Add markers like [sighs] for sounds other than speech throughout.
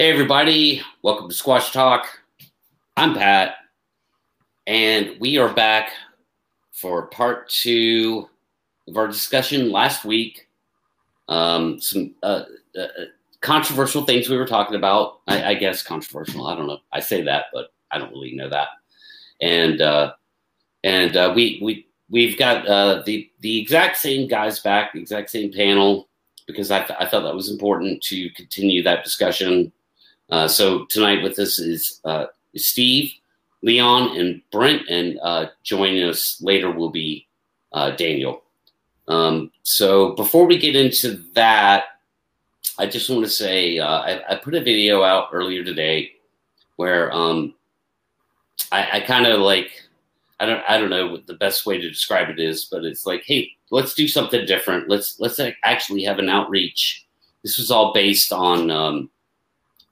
Hey, everybody. Welcome to Squash Talk. I'm Pat, and we are back for part two of our discussion last week. Um, some uh, uh, controversial things we were talking about. I, I, guess controversial. I don't know. I say that, but I don't really know that. And uh, and uh, we we we've got uh, the the exact same guys back, the exact same panel, because I, I felt that was important to continue that discussion uh, so tonight with us is uh, Steve, Leon, and Brent, and uh, joining us later will be uh, Daniel. Um, so before we get into that, I just want to say uh, I, I, put a video out earlier today where um, I, I kind of like I don't I don't know what the best way to describe it is, but it's like, hey, let's do something different. Let's let's actually have an outreach. This was all based on um,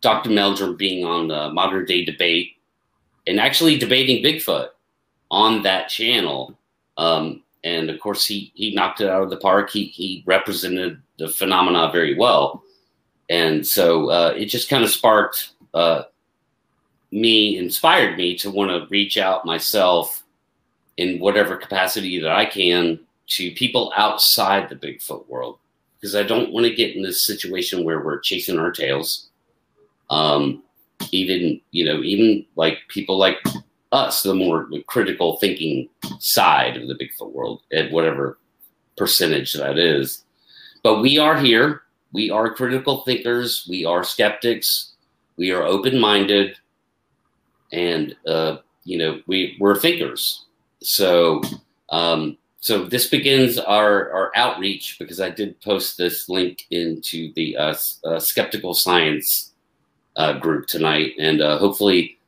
Dr. Meldrum being on the modern day debate and actually debating Bigfoot on that channel. Um, and of course, he, he knocked it out of the park. He, he represented the phenomena very well. And so uh, it just kind of sparked uh, me, inspired me to want to reach out myself in whatever capacity that I can to people outside the Bigfoot world. Because I don't want to get in this situation where we're chasing our tails um, even you know even like people like us the more critical thinking side of the bigfoot world at whatever percentage that is. But we are here. We are critical thinkers. We are skeptics. We are open-minded. And uh, you know we we're thinkers. So um, so this begins our our outreach because i did post this link into the uh, uh, skeptical science uh, group tonight, and uh, hopefully,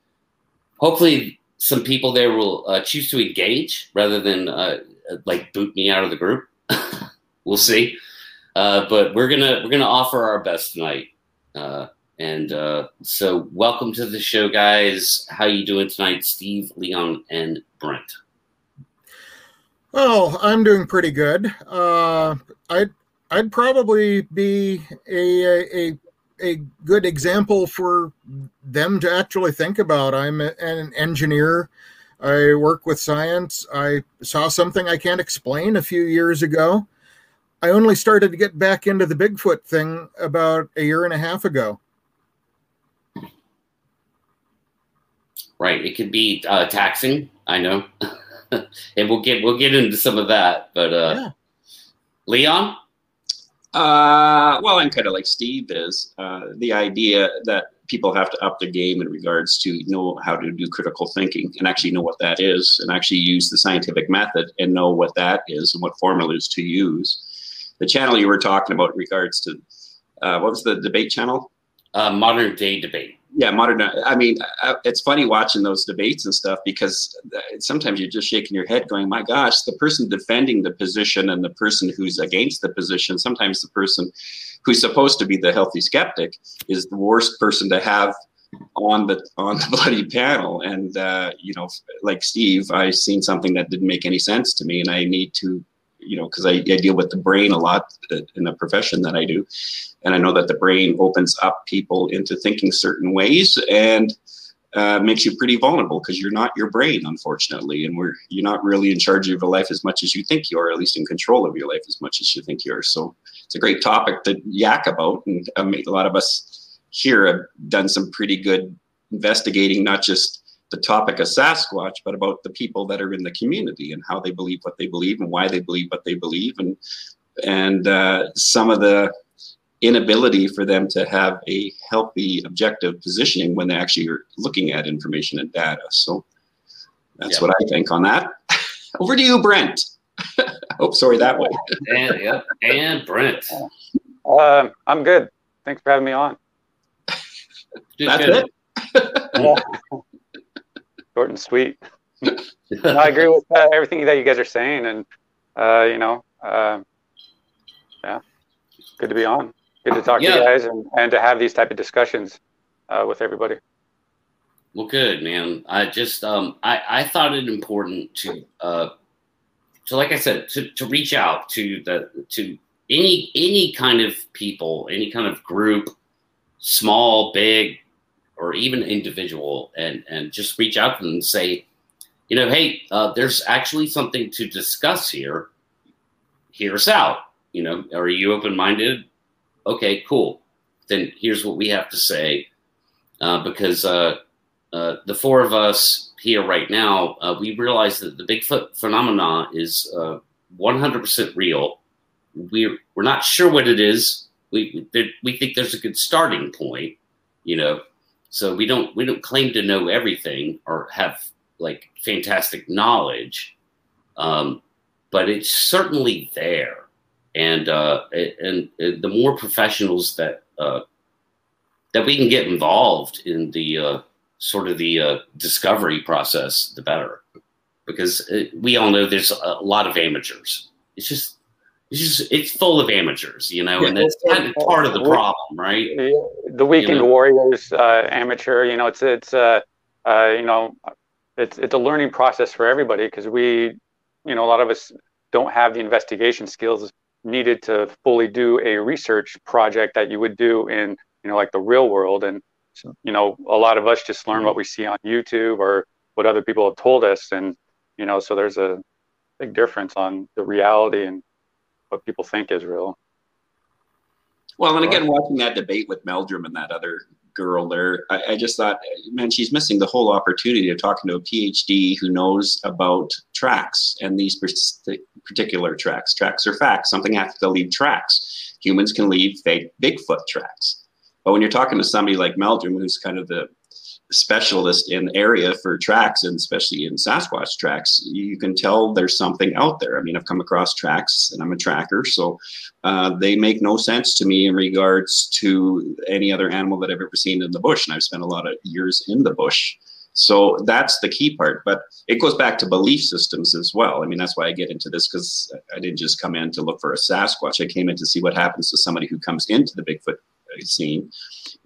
hopefully, some people there will uh, choose to engage rather than uh, like boot me out of the group. [laughs] we'll see, uh, but we're gonna we're gonna offer our best tonight. Uh, and so, welcome to the show, guys. How you doing tonight, Steve, Leon, and Brent? Oh, I'm doing pretty good. I'd I'd probably be a, a, a good example for them to actually think about. I'm an engineer. I work with science. I saw something I can't explain a few years ago. I only started to get back into the Bigfoot thing about a year and a half ago. Right. It can be uh, taxing. I know, [laughs] and we'll get we'll get into some of that. But uh, yeah. Leon. Uh, well, I'm kind of like Steve is. Uh, the idea that people have to up the game in regards to know how to do critical thinking and actually know what that is and actually use the scientific method and know what that is and what formulas to use. The channel you were talking about in regards to, uh, what was the debate channel? Uh, modern day debate yeah modern i mean it's funny watching those debates and stuff because sometimes you're just shaking your head going my gosh the person defending the position and the person who's against the position sometimes the person who's supposed to be the healthy skeptic is the worst person to have on the on the [laughs] bloody panel. And uh, you know like steve i seen something that didn't make any sense to me and i need to you know, because I, I, deal with the brain a lot in the profession that I do. And I know that the brain opens up people into thinking certain ways and uh, makes you pretty vulnerable because you're not your brain, unfortunately. And we're, you're not really in charge of your life as much as you think you are, at least in control of your life as much as you think you are. So it's a great topic to yak about. And um, a lot of us here have done some pretty good investigating, not just the topic of Sasquatch, but about the people that are in the community and how they believe what they believe and why they believe what they believe, and and uh, some of the inability for them to have a healthy, objective positioning when they actually are looking at information and data. So that's yep. what I think on that. [laughs] Over to you, Brent. [laughs] oh, sorry, that way. and, yep. and Brent. Uh, I'm good. Thanks for having me on. That's good. it. [laughs] short and sweet. [laughs] I agree with uh, everything that you guys are saying, and uh, you know, uh, yeah, good to be on. Good to talk yeah. to you guys and, and to have these type of discussions uh, with everybody. Well, good man. I just um, I I thought it important to uh, to like I said to to reach out to the to any any kind of people, any kind of group small, big, or even individual, and and just reach out to them and say, you know, hey, uh, there's actually something to discuss here. Hear us out. You know, are you open minded? Okay, cool. Then here's what we have to say, uh, because uh, uh, the four of us here right now, uh, we realize that the Bigfoot phenomena is 100% real. We're we're not sure what it is. We we think there's a good starting point, you know. So we don't we don't claim to know everything or have like fantastic knowledge, um, but it's certainly there. And uh, and, the more professionals that uh, that we can get involved in the uh, sort of the uh, discovery process, the better, because it, we all know there's a lot of amateurs. It's just it's just it's full of amateurs, you know, and that's kind of part of the problem, right? The weekend you know? warriors, uh, amateur, you know, it's it's uh, uh, you know, it's it's a learning process for everybody because we, you know, a lot of us don't have the investigation skills needed to fully do a research project that you would do in you know like the real world and you know a lot of us just learn what we see on youtube or what other people have told us and you know so there's a big difference on the reality and what people think is real well and again watching that debate with meldrum and that other girl there. I, I, just thought, man, she's missing the whole opportunity of talking to a PhD who knows about tracks and these particular tracks. Tracks are facts. Something has to leave tracks. Humans can leave fake Bigfoot tracks. But when you're talking to somebody like Meldrum, who's kind of the specialist in area for tracks and especially in Sasquatch tracks, you can tell there's something out there. I mean, I've come across tracks and I'm a tracker, so uh, they make no sense to me in regards to any other animal that I've ever seen in the bush. And I've spent a lot of years in the bush. So that's the key part. But it goes back to belief systems as well. I mean, that's why I get into this because I didn't just come in to look for a Sasquatch. I came in to see what happens to somebody who comes into the Bigfoot scene.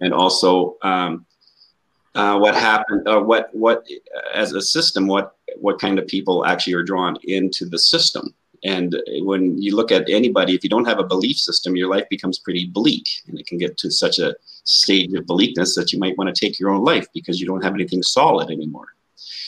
And also, um, uh, what happened, uh, what what as a system, what what kind of people actually are drawn into the system. And when you look at anybody, if you don't have a belief system, your life becomes pretty bleak, and it can get to such a stage of bleakness that you might want to take your own life because you don't have anything solid anymore.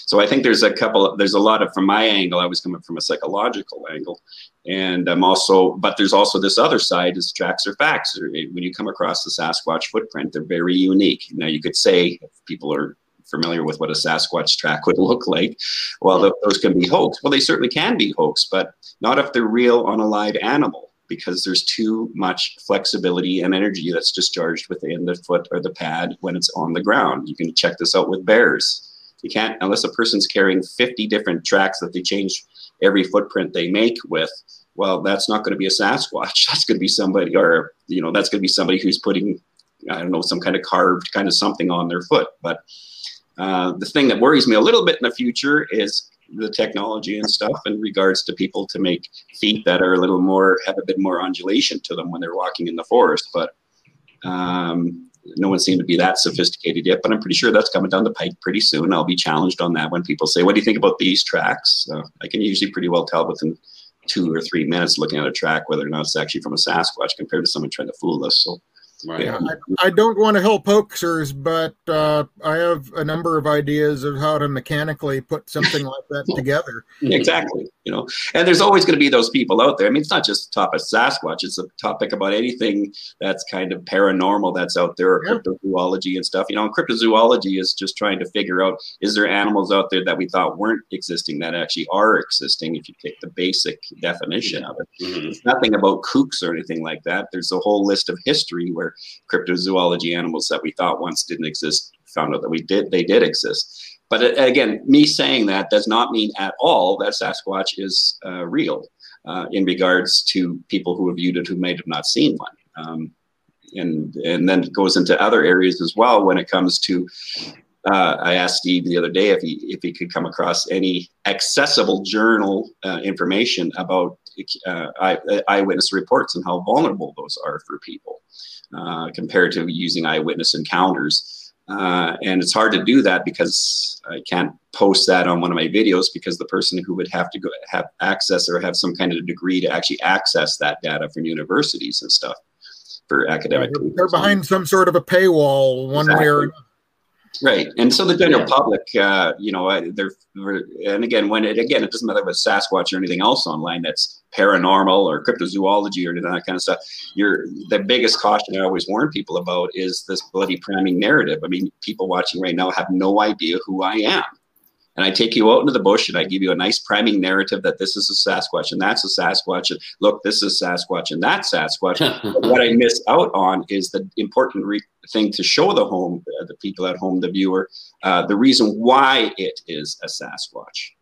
So I think there's a couple. There's a lot of from my angle. I was coming from a psychological angle, and I'm also. But there's also this other side: is tracks or facts. When you come across the Sasquatch footprint, they're very unique. Now you could say people are familiar with what a Sasquatch track would [laughs] look like, well, those can be hoax. Well, they certainly can be hoax, but not if they're real on a live animal because there's too much flexibility and energy that's discharged within the foot or the pad when it's on the ground. You can check this out with bears. You can't, unless a person's carrying 50 different tracks that they change every footprint they make with, well, that's not going to be a Sasquatch. [laughs] That's going to be somebody, or, you know, that's going to be somebody who's putting, I don't know, some kind of carved kind of something on their foot. But uh, the thing that worries me a little bit in the future is the technology and stuff in regards to people to make feet that are a little more, have a bit more undulation to them when they're walking in the forest. But um, no one seemed to be that sophisticated yet, but I'm pretty sure that's coming down the pike pretty soon. I'll be challenged on that when people say, "What do you think about these tracks?" Uh, I can usually pretty well tell within two or three minutes looking at a track whether or not it's actually from a Sasquatch compared to someone trying to fool us. So Right. Yeah, I, I, don't want to help hoaxers, but uh, I have a number of ideas of how to mechanically put something like that [laughs] together. Exactly. You know, and there's always going to be those people out there. I mean, it's not just a topic of Sasquatch; it's a topic about anything that's kind of paranormal that's out there, or yeah. cryptozoology and stuff. You know, and cryptozoology is just trying to figure out is there animals out there that we thought weren't existing that actually are existing. If you take the basic definition of it, mm-hmm. it's nothing about kooks or anything like that. There's a whole list of history where cryptozoology animals that we thought once didn't exist found out that we did they did exist. But uh, again, me saying that does not mean at all that Sasquatch is uh, real uh, in regards to people who have viewed it who may have not seen one. Um, and and then it goes into other areas as well when it comes to uh, I asked Steve the other day if he if he could come across any accessible journal uh, information about uh, eye, eyewitness reports and how vulnerable those are for people uh, compared to using eyewitness encounters. Uh, and it's hard to do that because I can't post that on one of my videos because the person who would have to go have access or have some kind of degree to actually access that data from universities and stuff for academic. They're, they're, behind some sort of a paywall, one exactly. way or another. Right, and so the general public, uh, you know, they're, and again, when it again, it doesn't matter with Sasquatch or anything else online that's paranormal or cryptozoology or that kind of stuff. You're the biggest caution I always warn people about is this bloody priming narrative. I mean, people watching right now have no idea who I am and I take you out into the bush and I give you a nice priming narrative that this is a Sasquatch and that's a Sasquatch and look, this is Sasquatch and that's Sasquatch. [laughs] what I miss out on is the important re- thing to show the home, uh, the people at home, the viewer, uh, the reason why it is a Sasquatch.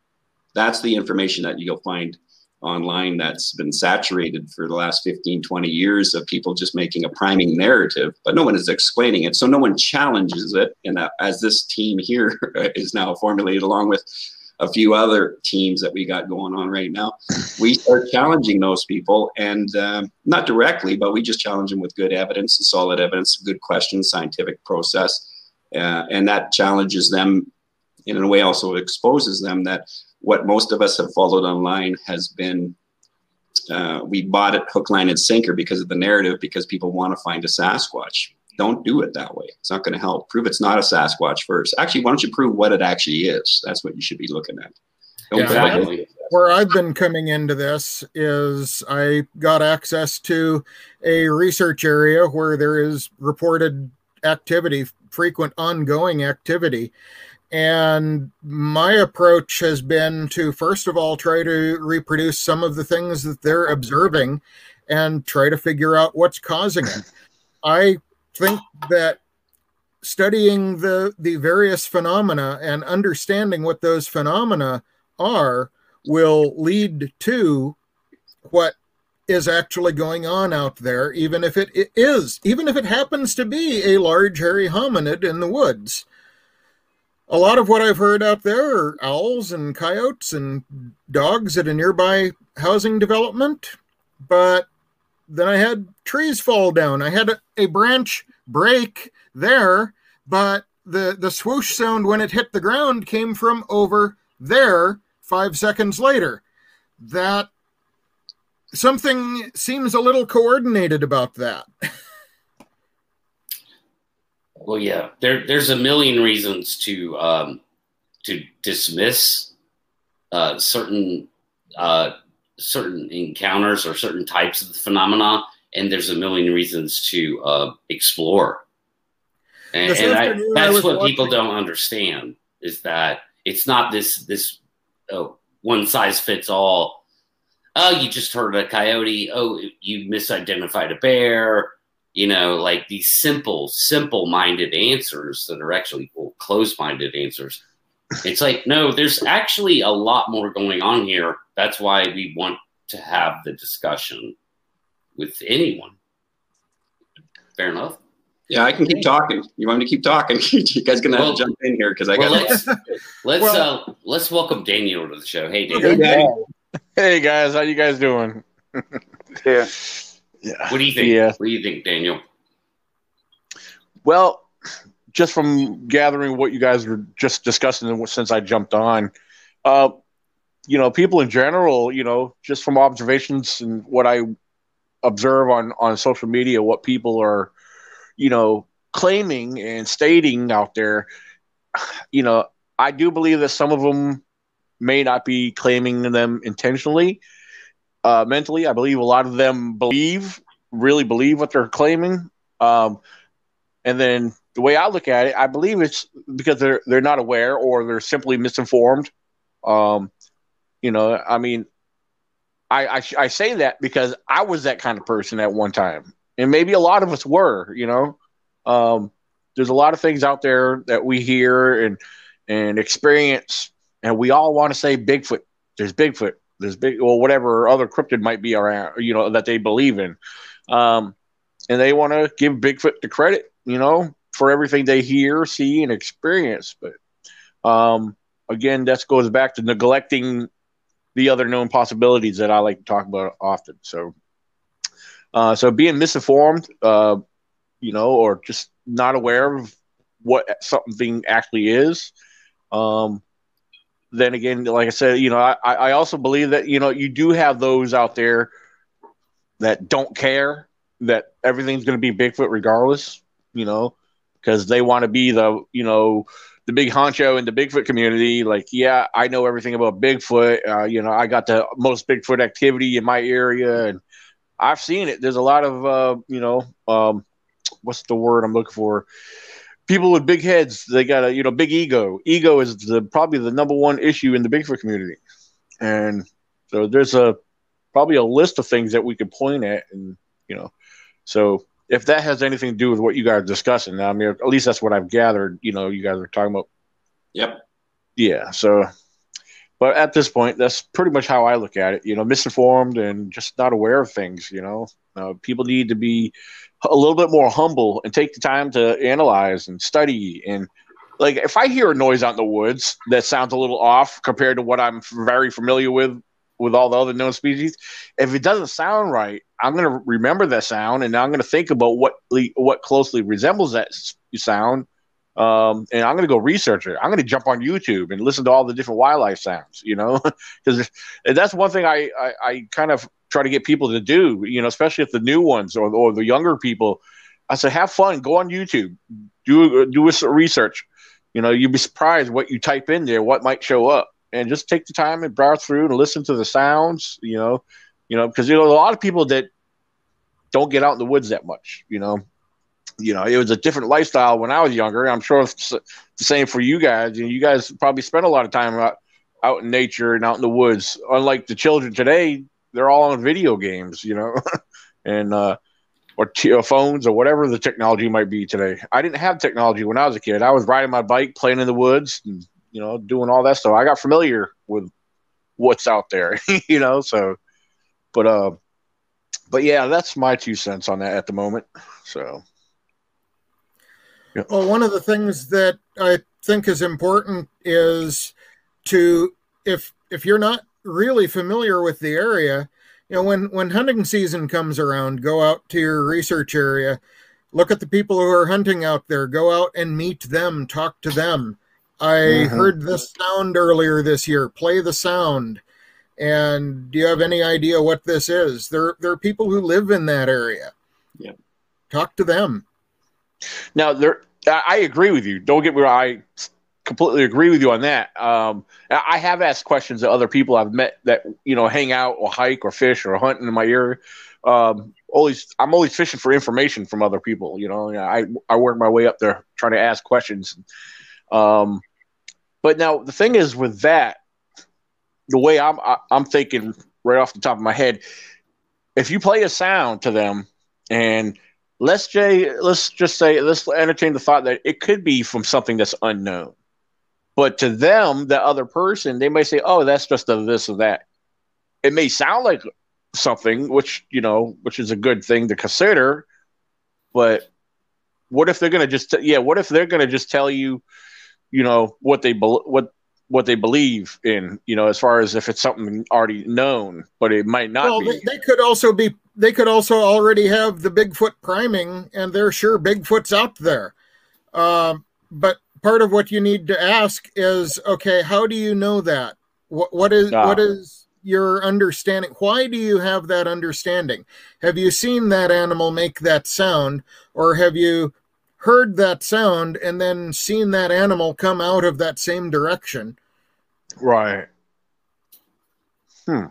That's the information that you'll find online that's been saturated for the last 15 20 years of people just making a priming narrative but no one is explaining it. So no one challenges it. And uh, as this team here [laughs] is now formulated along with a few other teams that we got going on right now we start challenging those people and um, not directly but we just challenge them with good evidence and solid evidence good questions scientific process uh, and that challenges them in a way also exposes them that what most of us have followed online has been uh, we bought it hook, line, and sinker because of the narrative, because people want to find a Sasquatch. Don't do it that way. It's not going to help. Prove it's not a Sasquatch first. Actually, why don't you prove what it actually is? That's what you should be looking at. Yeah, where I've been coming into this is I got access to a research area where there is reported activity, frequent ongoing activity. And my approach has been to, first of all, try to reproduce some of the things that they're observing and try to figure out what's causing it. I think that studying the, the various phenomena and understanding what those phenomena are will lead to what is actually going on out there, even if it, it is, even if it happens to be a large hairy hominid in the woods a lot of what I've heard out there are owls and coyotes and dogs at a nearby housing development. But then I had trees fall down. I had a, a branch break there, but the, the swoosh sound when it hit the ground came from over there five seconds later. That something seems a little coordinated about that. [laughs] Well, yeah, there there's a million reasons to um, to dismiss uh, certain uh, certain encounters or certain types of the phenomena, and there's a million reasons to uh, explore. And, and I, that's what watching. people don't understand is that it's not this this oh, one size fits all. Oh, you just heard a coyote. Oh, you misidentified a bear you know, like these simple, simple minded answers that are actually well, close minded answers. It's like, no, there's actually a lot more going on here. That's why we want to have the discussion with anyone. Fair enough. Yeah, I can keep talking. You want me to keep talking? [laughs] you guys gonna have well, to jump in here because I well, got. Let's [laughs] let's well, uh, let's welcome Daniel to the show. Hey, Daniel. Hey guys, how you guys doing? yeah. [laughs] Yeah. What do you think? Yeah. What do you think, Daniel? Well, just from gathering what you guys were just discussing since I jumped on, uh, you know, people in general, you know, just from observations and what I observe on on social media, what people are, you know, claiming and stating out there, [sighs] you know, I do believe that some of them may not be claiming them intentionally uh, mentally. I believe a lot of them believe, really believe what they're claiming. Um, and then the way I look at it, I believe it's because they're they're not aware or they're simply misinformed. Um, you know, I mean, I, I, I say that because I was that kind of person at one time, and maybe a lot of us were. You know, um, there's a lot of things out there that we hear and and experience, and we all want to say Bigfoot. There's Bigfoot this big or whatever other cryptid might be around, you know, that they believe in. Um, and they want to give Bigfoot the credit, you know, for everything they hear, see, and experience. But um, again, that goes back to neglecting the other known possibilities that I like to talk about often. So, uh, so being misinformed, uh, you know, or just not aware of what something actually is, um, then again, like I said, you know, I, I also believe that, you know, you do have those out there that don't care, that everything's going to be Bigfoot regardless, you know, because they want to be the, you know, the big honcho in the Bigfoot community. Like, yeah, I know everything about Bigfoot. Uh, you know, I got the most Bigfoot activity in my area, and I've seen it. There's a lot of, uh, you know, um, what's the word I'm looking for? People with big heads. They got a, you know, big ego. Ego is the probably the number one issue in the Bigfoot community, and so there's a probably a list of things that we could point at, and you know, so if that has anything to do with what you guys are discussing, I mean, at least that's what I've gathered. You know, you guys are talking about. Yep. Yeah. So, but at this point, that's pretty much how I look at it. You know, misinformed and just not aware of things. You know, uh, people need to be a little bit more humble and take the time to analyze and study and like if I hear a noise out in the woods that sounds a little off compared to what I'm very familiar with with all the other known species, if it doesn't sound right, I'm going to remember that sound and I'm going to think about what what closely resembles that sound. Um, and I'm going to go research it. I'm going to jump on YouTube and listen to all the different wildlife sounds, you know, [laughs] because that's one thing I, I, I, kind of try to get people to do, you know, especially if the new ones or, or the younger people. I said, have fun, go on YouTube, do do a research. You know, you'd be surprised what you type in there, what might show up, and just take the time and browse through and listen to the sounds. You know, you know, because you know a lot of people that don't get out in the woods that much. You know, you know, it was a different lifestyle when I was younger. I'm sure it's the same for you guys. You, know, you guys probably spent a lot of time out, out in nature and out in the woods. Unlike the children today, they're all on video games. You know, [laughs] and uh, or t- phones or whatever the technology might be today. I didn't have technology when I was a kid. I was riding my bike, playing in the woods, and you know, doing all that stuff. I got familiar with what's out there. [laughs] you know, so but uh, but yeah, that's my two cents on that at the moment. So. Yeah. Well, one of the things that I think is important is to if if you're not really familiar with the area, you know, when when hunting season comes around, go out to your research area, look at the people who are hunting out there, go out and meet them, talk to them. I mm-hmm. heard this sound earlier this year. Play the sound. And do you have any idea what this is? There, there are people who live in that area. Yeah. Talk to them. Now, there, I agree with you. Don't get me wrong. I completely agree with you on that. Um, I have asked questions to other people I've met that you know hang out or hike or fish or hunt in my area. Um, always, I'm always fishing for information from other people. You know, I I work my way up there trying to ask questions. Um, but now the thing is with that, the way I'm I'm thinking right off the top of my head, if you play a sound to them and let's say let's just say let's entertain the thought that it could be from something that's unknown. But to them, the other person, they may say, "Oh, that's just a this or that." It may sound like something, which you know, which is a good thing to consider. But what if they're gonna just yeah? What if they're gonna just tell you, you know, what they be- what what they believe in, you know, as far as if it's something already known, but it might not well, be. They, they could also be, they could also already have the Bigfoot priming, and they're sure Bigfoot's out there. Um, but part of what you need to ask is, okay, how do you know that? What, what is, ah. what is your understanding? Why do you have that understanding? Have you seen that animal make that sound, or have you heard that sound and then seen that animal come out of that same direction? Right. Hmm.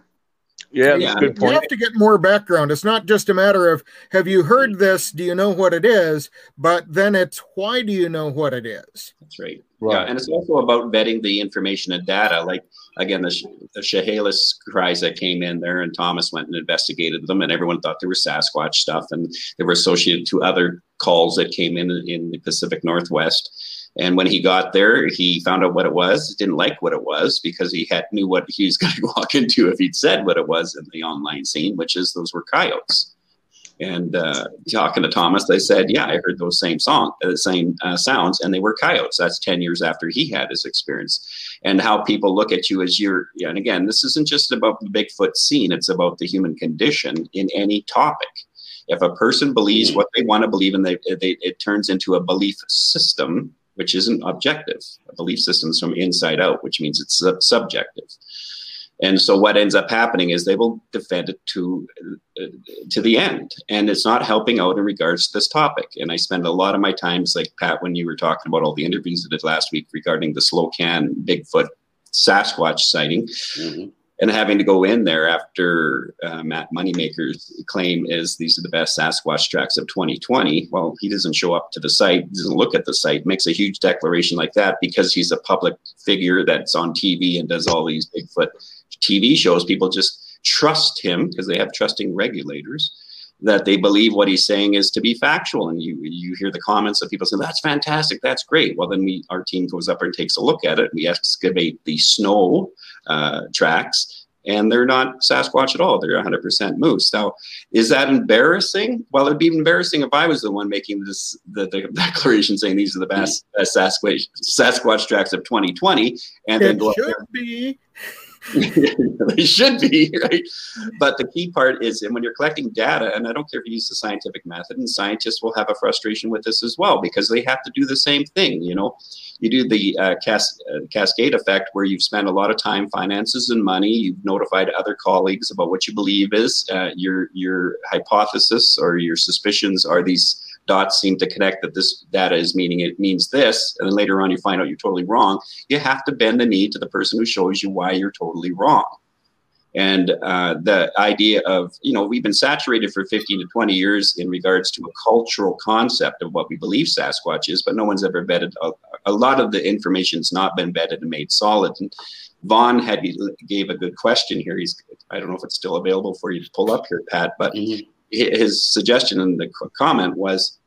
Yeah, that's yeah. a good point. You have to get more background. It's not just a matter of have you heard this? Do you know what it is? But then it's why do you know what it is? That's right. right. Yeah, and it's also about vetting the information and data. Like again, the, the Chehalis cries that came in there, and Thomas went and investigated them, and everyone thought they were Sasquatch stuff, and they were associated to other calls that came in in the Pacific Northwest and when he got there, he found out what it was. Didn't like what it was because he had knew what he was [laughs] going to walk into if he'd said what it was in the online scene, which is those were coyotes. And uh, talking to Thomas, they said, "Yeah, I heard those same song, the uh, same uh, sounds, and they were coyotes." That's ten years after he had his experience, and how people look at you as you're. Yeah, and again, this isn't just about the Bigfoot scene; it's about the human condition in any topic. If a person believes what they want to believe, and they, they, it turns into a belief system, which isn't objective. A belief system is from inside out, which means it's sub- subjective. And so what ends up happening is they will defend it to uh, to the end, and it's not helping out in regards to this topic. And I spend a lot of my times, like Pat, when you were talking about all the interviews I did last week regarding the Slocan Bigfoot Sasquatch sighting. Mm-hmm and having to go in there after uh, Matt Moneymaker's claim is these are the best Sasquatch tracks of 2020. Well, he doesn't show up to the site, doesn't look at the site, makes a huge declaration like that because he's a public figure that's on TV and does all these Bigfoot TV shows. People just trust him because they have trusting regulators that they believe what he's saying is to be factual. And you you hear the comments of people saying, that's fantastic, that's great. Well, then we our team goes up and takes a look at it. We excavate the snow uh, tracks, and they're not Sasquatch at all. They're 100% moose. Now, is that embarrassing? Well, it'd be embarrassing if I was the one making this the, the [laughs] declaration saying these are the best, best Sasquatch Sasquatch tracks of 2020, and it then go should be. [laughs] they should be right? But the key part is and when you're collecting data and i don't care if you use the scientific method and scientists will have a frustration with this as well because they have to do the same thing you know? You do the uh, cas- uh, cascade effect where you've spent a lot of time finances and money you've notified other colleagues about what you believe is uh, your your hypothesis or your suspicions are these dots seem to connect that this data is meaning it means this, and then later on you find out you're totally wrong, you have to bend the knee to the person who shows you why you're totally wrong. And uh, the idea of, you know, we've been saturated for 15 to 20 years in regards to a cultural concept of what we believe Sasquatch is, but no one's ever vetted. A, a lot of the information's not been vetted and made solid. And Vaughn had gave a good question here. He's, I don't know if it's still available for you to pull up here, Pat, but mm-hmm his suggestion in the comment was,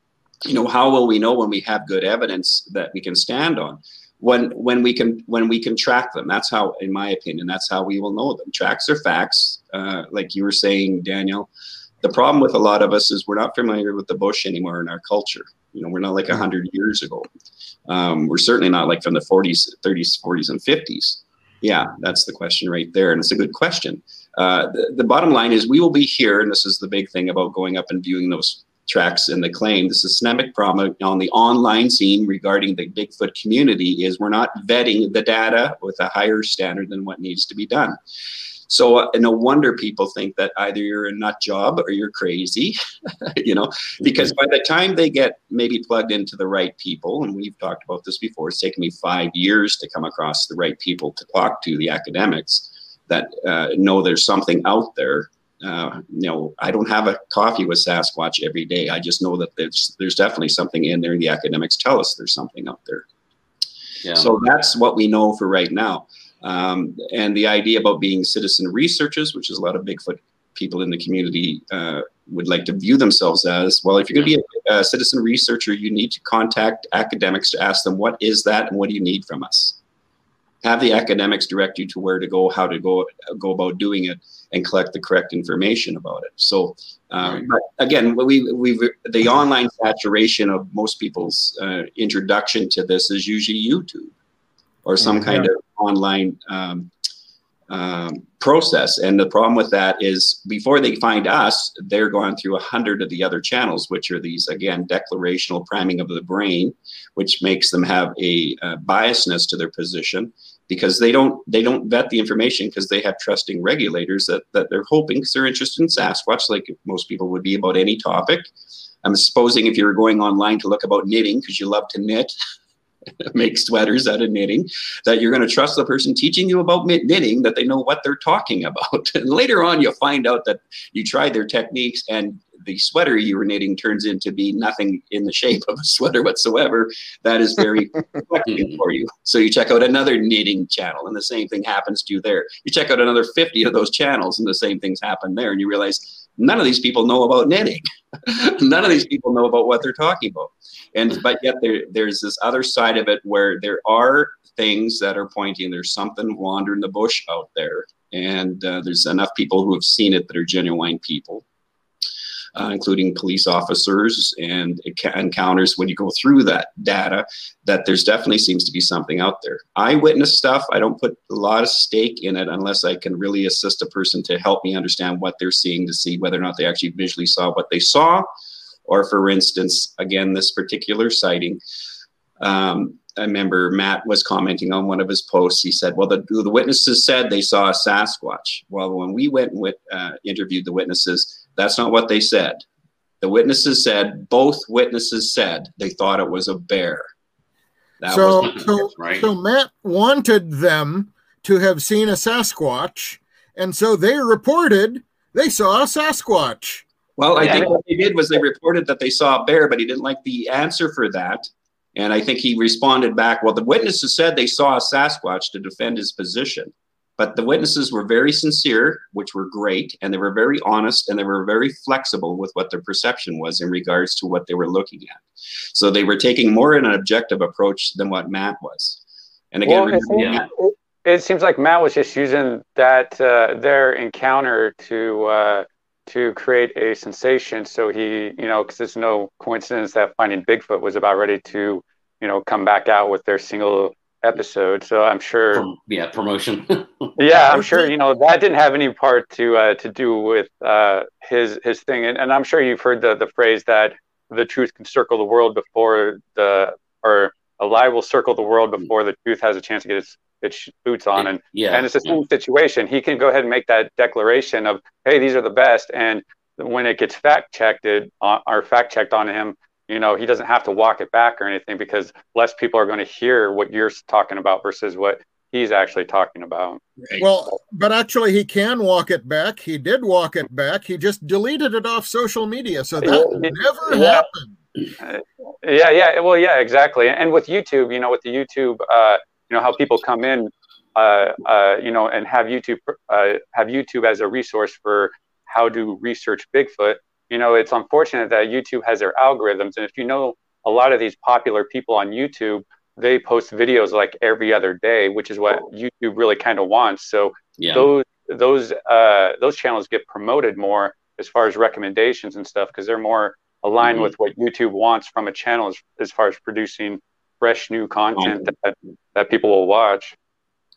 you know, how will we know when we have good evidence that we can stand on? When when we can when we can track them. That's how, in my opinion, that's how we will know them. Tracks are facts, uh, like you were saying, Daniel. The problem with a lot of us is we're not familiar with the bush anymore in our culture. You know, we're not like hundred years ago. Um, we're certainly not like from the 40s, 30s, 40s, and 50s. Yeah, that's the question right there, and it's a good question. Uh, the, the, bottom line is we will be here, and this is the big thing about going up and viewing those tracks in the claim. The systemic problem on the online scene regarding the Bigfoot community is we're not vetting the data with a higher standard than what needs to be done. So uh, no wonder people think that either you're a nut job or you're crazy, [laughs] you know, because by the time they get maybe plugged into the right people, and we've talked about this before, it's taken me five years to come across the right people to talk to, the academics that uh, know there's something out there. Uh, you know, I don't have a coffee with Sasquatch every day. I just know that there's there's definitely something in there. The academics tell us there's something out there. Yeah. So that's what we know for right now. Um, and the idea about being citizen researchers, which is a lot of Bigfoot people in the community uh, would like to view themselves as, well, if you're going to be a, a citizen researcher, you need to contact academics to ask them what is that and what do you need from us have the academics direct you to where to go, how to go go about doing it, and collect the correct information about it. So, um, but again, we we the online saturation of most people's uh, introduction to this is usually YouTube or some mm-hmm. kind of online um, um, process. And the problem with that is before they find us, they're going through a hundred of the other channels, which are these again declarational priming of the brain, which makes them have a, a biasness to their position because they don't they don't vet the information because they have trusting regulators that, that they're hoping because they're interested in Sasquatch, like most people would be about any topic. I'm supposing if you're going online to look about knitting because you love to knit, [laughs] make sweaters out of knitting, that you're going to trust the person teaching you about knitting, that they know what they're talking about. [laughs] and later on, you'll find out that you tried their techniques and the sweater you were knitting turns into be nothing in the shape of a sweater whatsoever, that is very [laughs] reflecting for you. So you check out another knitting channel, and the same thing happens to you there. You check out another 50 of those channels, and the same things happen there, and you realize none of these people know about knitting. [laughs] none of these people know about what they're talking about. And but yet there, there's this other side of it where there are things that are pointing there's something wandering the bush out there and uh, there's enough people who have seen it that are genuine people uh, including police officers and encounters when you go through that data that there's definitely seems to be something out there eyewitness stuff i don't put a lot of stake in it unless i can really assist a person to help me understand what they're seeing to see whether or not they actually visually saw what they saw or for instance again this particular sighting um, I remember Matt was commenting on one of his posts. He said, "Well, the the witnesses said they saw a Sasquatch." Well, when we went and wit, uh, interviewed the witnesses, that's not what they said. The witnesses said both witnesses said they thought it was a bear. That so, so, right. so Matt wanted them to have seen a Sasquatch, and so they reported they saw a Sasquatch. Well, I think what they did was they reported that they saw a bear, but he didn't like the answer for that. And I think he responded back, well, the witnesses said they saw a Sasquatch to defend his position. But the witnesses were very sincere, which were great, and they were very honest and they were very flexible with what their perception was in regards to what they were looking at. So they were taking more an objective approach than what Matt was. And again, well, it, Matt, it, it, seems like Matt was just using that uh, their encounter to uh, to create a sensation. So he, you know, because it's no coincidence that Finding Bigfoot was about ready to, you know, come back out with their single episode. So I'm sure. Yeah, promotion. [laughs] yeah, I'm sure you know that didn't have any part to uh, to do with uh, his his thing, and, and I'm sure you've heard the the phrase that the truth can circle the world before the or a lie will circle the world before the truth has a chance to get its its boots on. And yeah, and it's the same yeah. situation. He can go ahead and make that declaration of, hey, these are the best. And when it gets fact checked uh, or fact checked on him, you know, he doesn't have to walk it back or anything because less people are going to hear what you're talking about versus what he's actually talking about. Well, but actually, he can walk it back. He did walk it back. He just deleted it off social media, so that yeah, never yeah. happened. Yeah, yeah, well, yeah, exactly. And with YouTube, you know, with the YouTube, uh, you know how people come in uh, uh, you know and have youtube uh, have youtube as a resource for how to research bigfoot you know it's unfortunate that youtube has their algorithms and if you know a lot of these popular people on youtube they post videos like every other day which is what youtube really kind of wants so yeah. those those uh, those channels get promoted more as far as recommendations and stuff because they're more aligned mm-hmm. with what youtube wants from a channel as, as far as producing fresh new content um, that, that people will watch.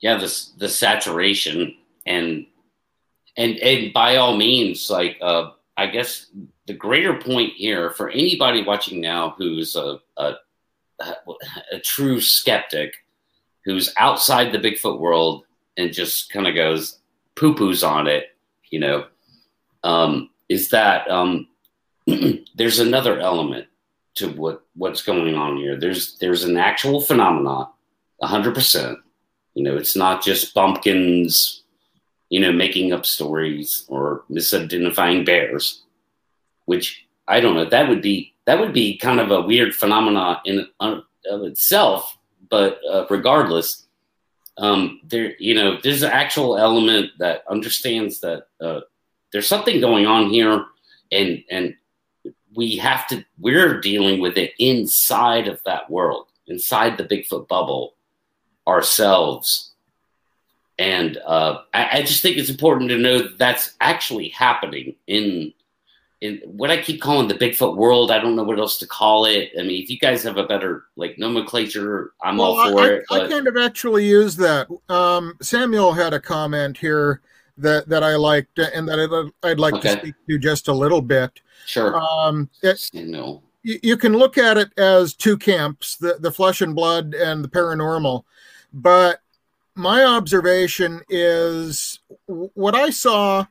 Yeah, the the saturation and and and by all means, like uh, I guess the greater point here for anybody watching now who's a a, a true skeptic, who's outside the Bigfoot world and just kind of goes poo poos on it, you know, um, is that um, [clears throat] there's another element to what what's going on here. There's there's an actual phenomenon, hundred percent. You know, it's not just bumpkins, you know, making up stories or misidentifying bears, which I don't know. That would be that would be kind of a weird phenomenon in of itself. But uh, regardless, um, there you know there's an actual element that understands that uh, there's something going on here, and and we have to we're dealing with it inside of that world inside the bigfoot bubble ourselves and uh, I, I, just think it's important to know that that's actually happening in in what I keep calling the Bigfoot world. I don't know what else to call it. I mean, if you guys have a better like nomenclature, I'm well, all for I, it. But... I kind of actually use that. Um, Samuel had a comment here that that I liked and that I'd, I'd like okay. to speak to just a little bit. Sure. Um, it, you, you can look at it as two camps: the the flesh and blood and the paranormal. But my observation is what I saw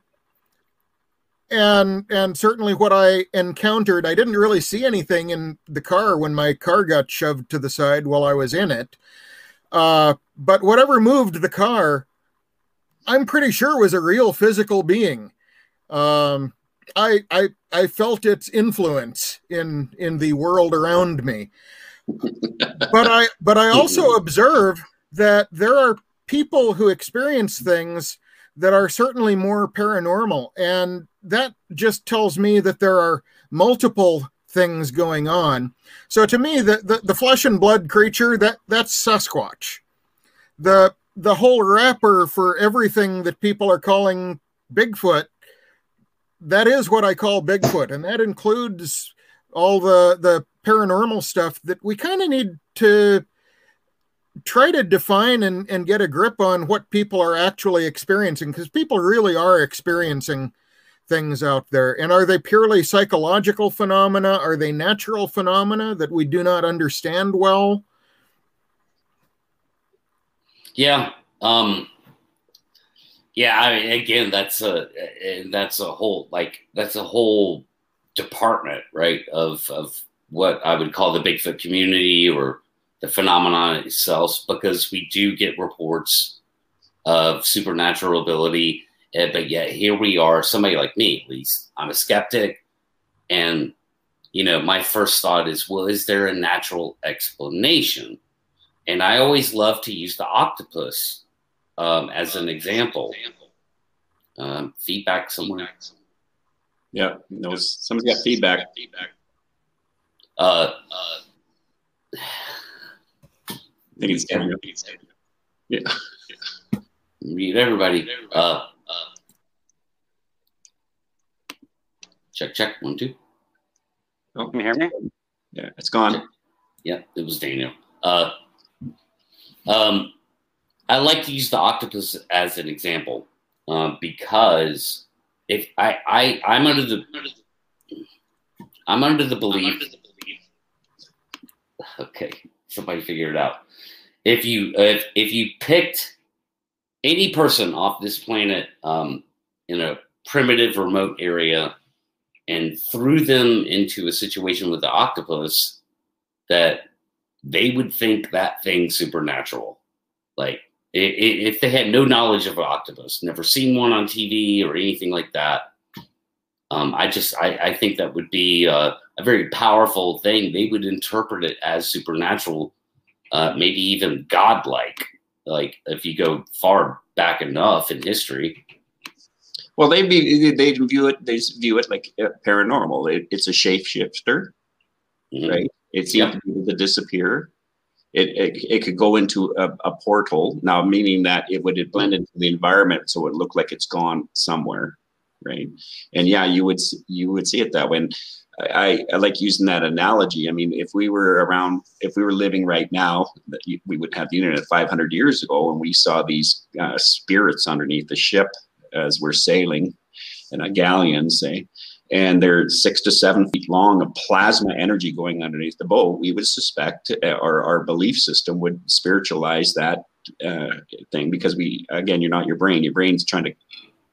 and and certainly what I encountered, I didn't really see anything in the car when my car got shoved to the side while I was in it. Uh, but whatever moved the car, I'm pretty sure was a real physical being. Um, I I I felt its influence in in the world around me. [laughs] but I but I also observe that there are people who experience things that are certainly more paranormal and that just tells me that there are multiple things going on. So to me the the, the flesh and blood creature that that's Sasquatch. The the whole wrapper for everything that people are calling Bigfoot that is what I call Bigfoot, and that includes all the the paranormal stuff that we kind of need to try to define and, and get a grip on what people are actually experiencing because people really are experiencing things out there and are they purely psychological phenomena are they natural phenomena that we do not understand well Yeah. Um, yeah. I mean, again, that's a that's a whole like that's a whole department, right? Of of what I would call the Bigfoot community or the phenomenon itself, because we do get reports of supernatural ability, eh, but yet here we are, somebody like me at least. I'm a skeptic, and you know, my first thought is, well, is there a natural explanation? And I always love to use the octopus um, as an example. Um, feedback somewhere. Yeah, no, somebody's got feedback. Feedback. Uh, uh, I think it's Daniel. Yeah. Mute everybody. Uh, uh, check, check. One, two. Oh, can you hear me? Yeah, it's gone. Yeah, it was Daniel. Uh, um, I like to use the octopus as an example um, because if I, I I'm under the I'm under the belief. Okay, somebody figure it out. If you if if you picked any person off this planet um, in a primitive remote area and threw them into a situation with the octopus that they would think that thing supernatural. Like if they had no knowledge of an octopus, never seen one on TV or anything like that, um, I just I, I, think that would be a, a, very powerful thing. They would interpret it as supernatural, uh, maybe even godlike. Like if you go far back enough in history. Well, they be they view it they view it like paranormal. It, it's a shapeshifter, mm-hmm. right? It seems yep. to be able to disappear it, it, it could go into a, a, portal now, meaning that it would blend into the environment, so it looked like it's gone somewhere, right? And yeah, you would you would see it that way. And I, I like using that analogy. I mean, if we were around, if we were living right now, we would have the internet 500 years ago, and we saw these uh, spirits underneath the ship as we're sailing in a galleon, say and they're six to seven feet long of plasma energy going underneath the boat, we would suspect, uh, or our belief system would spiritualize that uh, thing because we, again, you're not your brain. Your brain's trying to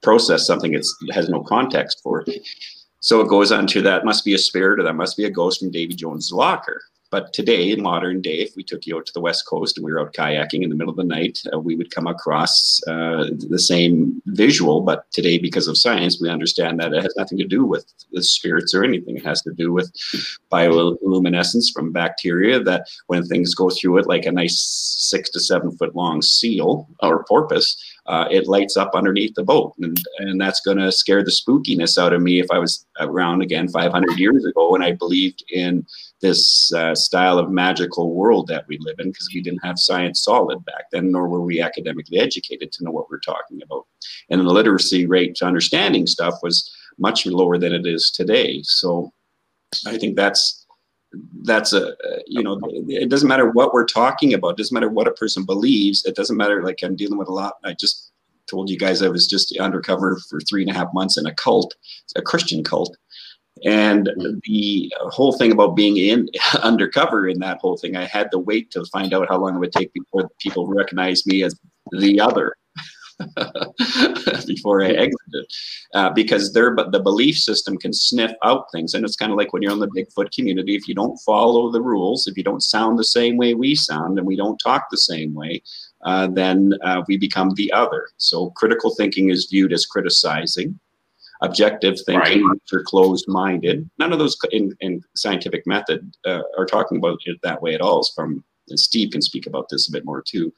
process something it has no context for. So it goes on to that must be a spirit or that must be a ghost from Davy Jones's locker. But today, in modern day, if we took you out to the west coast and we were out kayaking in the middle of the night, uh, we would come across uh, the same visual. But today, because of science, we understand that it has nothing to do with the spirits or anything. It has to do with bioluminescence from bacteria that when things go through it, like a nice six to seven foot long seal or porpoise, uh, it lights up underneath the boat. And, and that's going to scare the spookiness out of me if I was around again 500 years ago and I believed in this uh, style of magical world that we live in because we didn't have science solid back then, nor were we academically educated to know what we're talking about. And the literacy rate to understanding stuff was much lower than it is today. So I think that's that's a you know it doesn't matter what we're talking about it doesn't matter what a person believes it doesn't matter like i'm dealing with a lot i just told you guys i was just undercover for three and a half months in a cult a christian cult and mm-hmm. the whole thing about being in [laughs] undercover in that whole thing, I had to wait to find out how long it would take before people recognized me as the other. [laughs] before I exited, uh, because their but the belief system can sniff out things, and it's kind of like when you're in the Bigfoot community. If you don't follow the rules, if you don't sound the same way we sound, and we don't talk the same way, uh, then uh, we become the other. So critical thinking is viewed as criticizing objective thinking right. or closed minded. None of those in, in scientific method uh, are talking about it that way at all. It's from and Steve can speak about this a bit more too.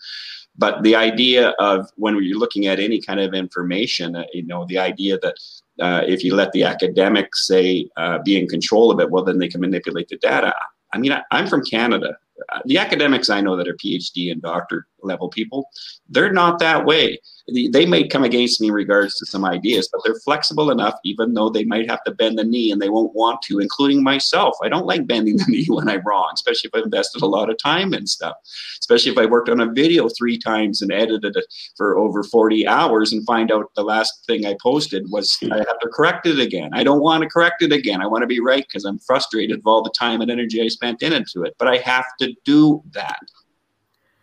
But the idea of when you're looking at any kind of information, uh, you know, the idea that uh, if you let the academics say uh, be in control of it, well, then they can manipulate the data. I mean, I, I'm from Canada the academics I know that are PhD and doctor level people, they're not that way. They may come against me in regards to some ideas, but they're flexible enough, even though they might have to bend the knee and they won't want to, including myself. I don't like bending [laughs] the knee when I'm wrong, especially if I've invested a lot of time and stuff. Especially if I worked on a video three times and edited it for over 40 hours and find out the last thing I posted was I have to correct it again. I don't want to correct it again. I want to be right because I'm frustrated with all the time and energy I spent into it. But I have to do that.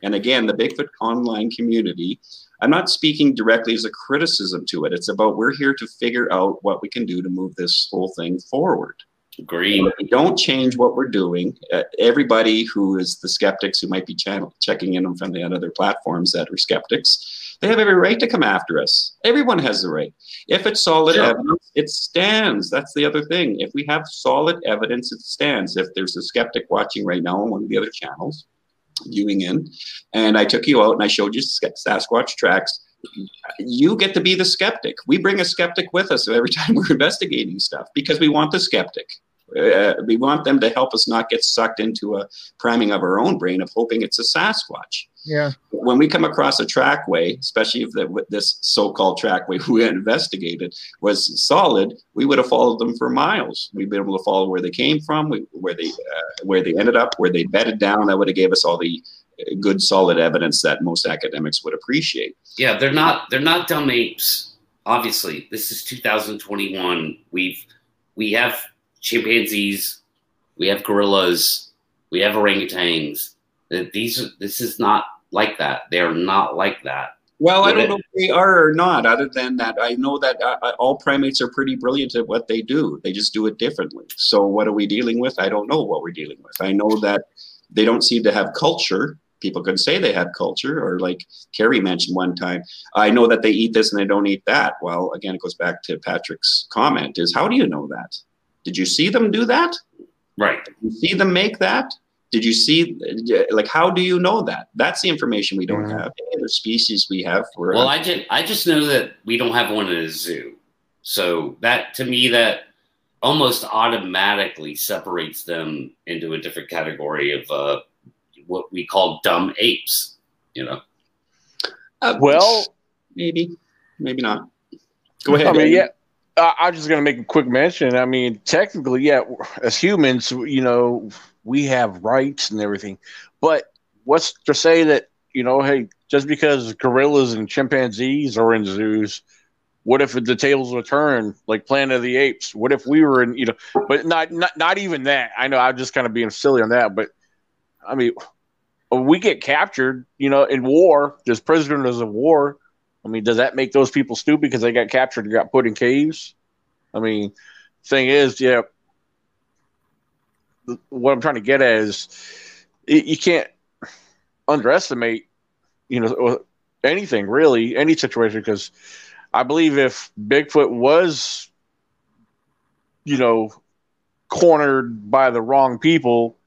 And again, the Bigfoot online community, I'm not speaking directly as a criticism to it. It's about we're here to figure out what we can do to move this whole thing forward. Agree. If we don't change what we're doing, uh, everybody who is the skeptics who might be channel checking in from the other platforms that are skeptics, they have every right to come after us. Everyone has the right. If it's solid Sure. evidence, it stands. That's the other thing. If we have solid evidence, it stands. If there's a skeptic watching right now on one of the other channels, viewing in, and I took you out and I showed you Sasquatch tracks, you get to be the skeptic. We bring a skeptic with us every [laughs] time we're investigating stuff because we want the skeptic. Uh, we want them to help us not get sucked into a priming of our own brain of hoping it's a Sasquatch. Yeah. When we come across a trackway, especially if the, with this so-called trackway [laughs] we investigated was solid, we would have followed them for miles. We'd been able to follow where they came from, where they uh, where they ended up, where they bedded down. That would have gave us all the uh, good, solid evidence that most academics would appreciate. Yeah, they're not they're not dumb apes. Obviously, this is 2021. We've we have chimpanzees, we have gorillas, we have orangutans. These this is not like that. They are not like that. Well, I don't know if they are or not. Other than that, I know that uh, uh, all primates are pretty brilliant at what they do. They just do it differently. So, what are we dealing with? I don't know what we're dealing with. I know that they don't seem to have culture. People could say they have culture, or like Carrie mentioned one time, I know that they eat this and they don't eat that. Well, again, it goes back to Patrick's comment: is how do you know that? Did you see them do that? Right. Did you see them make that? Did you see, like, how do you know that? That's the information we don't Mhm. have. Any other species we have, we're Well, I just I just know that we don't have one in a zoo. So that to me that almost automatically separates them into a different category of uh, what we call dumb apes. You know. Uh, Well, maybe, maybe not. Go ahead. I mean, yeah. I- I'm just to make a quick mention. I mean, technically, yeah, as humans, you know, we have rights and everything. But what's to say that, you know, hey, just because gorillas and chimpanzees are in zoos, what if the tables were turned like Planet of the Apes? What if we were in, you know, but not not not even that. I know I'm just kind of being silly on that, but I mean, we get captured, you know, in war, there's prisoners of war. I mean, does that make those people stupid because they got captured and got put in caves? I mean, thing is, yeah. What I'm trying to get at is, you can't underestimate, you know, anything really, any situation, because I believe if Bigfoot was, you know, cornered by the wrong people,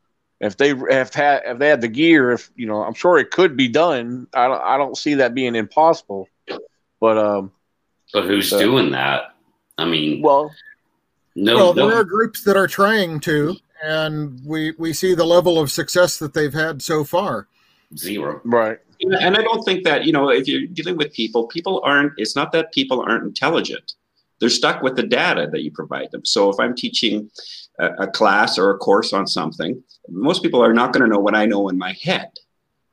if they have had if they had the gear, if you know, I'm sure it could be done. I don't I don't see that being impossible. But um, But who's Uh, doing that? I mean, well, no, well, no. there are groups that are trying to, and we we see the level of success that they've had so far. zero. right, and I don't think that you know if you're dealing with people, people aren't. It's not that people aren't intelligent. They're stuck with the data that you provide them. So if I'm teaching a, a class or a course on something, most people are not going to know what I know in my head.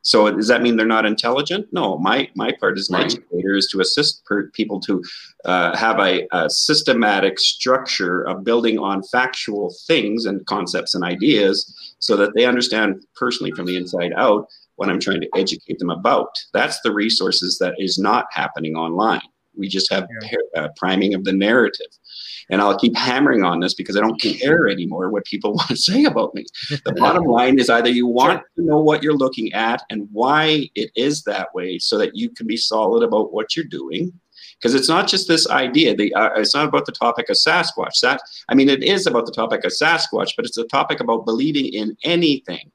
So does that mean they're not intelligent? No. My my part as an Right. educator is to assist per, people to uh, have a, a systematic structure of building on factual things and concepts and ideas, so that they understand personally from the inside out what I'm trying to educate them about. That's the resources that is not happening online. We just have uh, priming of the narrative. And I'll keep hammering on this because I don't care anymore what people [laughs] want to say about me. The [laughs] bottom line is either you want to know what you're looking at and why it is that way so that you can be solid about what you're doing. Because it's not just this idea. The, uh, it's not about the topic of Sasquatch. That I mean, it is about the topic of Sasquatch, but it's a topic about believing in anything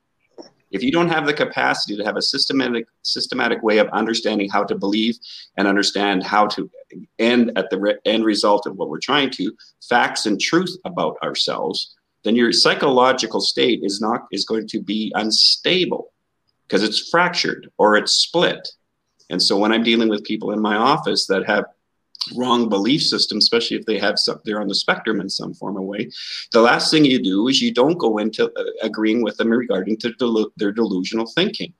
if you don't have the capacity to have a systematic systematic way of understanding how to believe and understand how to end at the re- end result of what we're trying to facts and truth about ourselves then your psychological state is not is going to be unstable because it's fractured or it's split. And so when i'm dealing with people in my office that have wrong belief system, especially if they have some, they're on the spectrum in some form or way. The last thing you do is you don't go into uh, agreeing with them regarding to delu- their delusional thinking,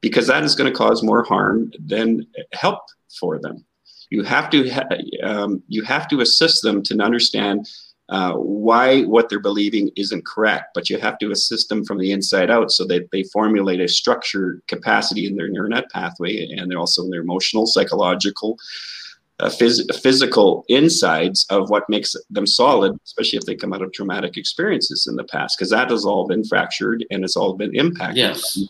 because that is going to cause more harm than help for them. You have to ha- um, you have to assist them to understand uh, why what they're believing isn't correct. But you have to assist them from the inside out so that they formulate a structured capacity in their neural net pathway and they're also in their emotional, psychological, phys- physical insides of what makes them solid, especially if they come out of traumatic experiences in the past, because that has all been fractured and it's all been impacted. Yes.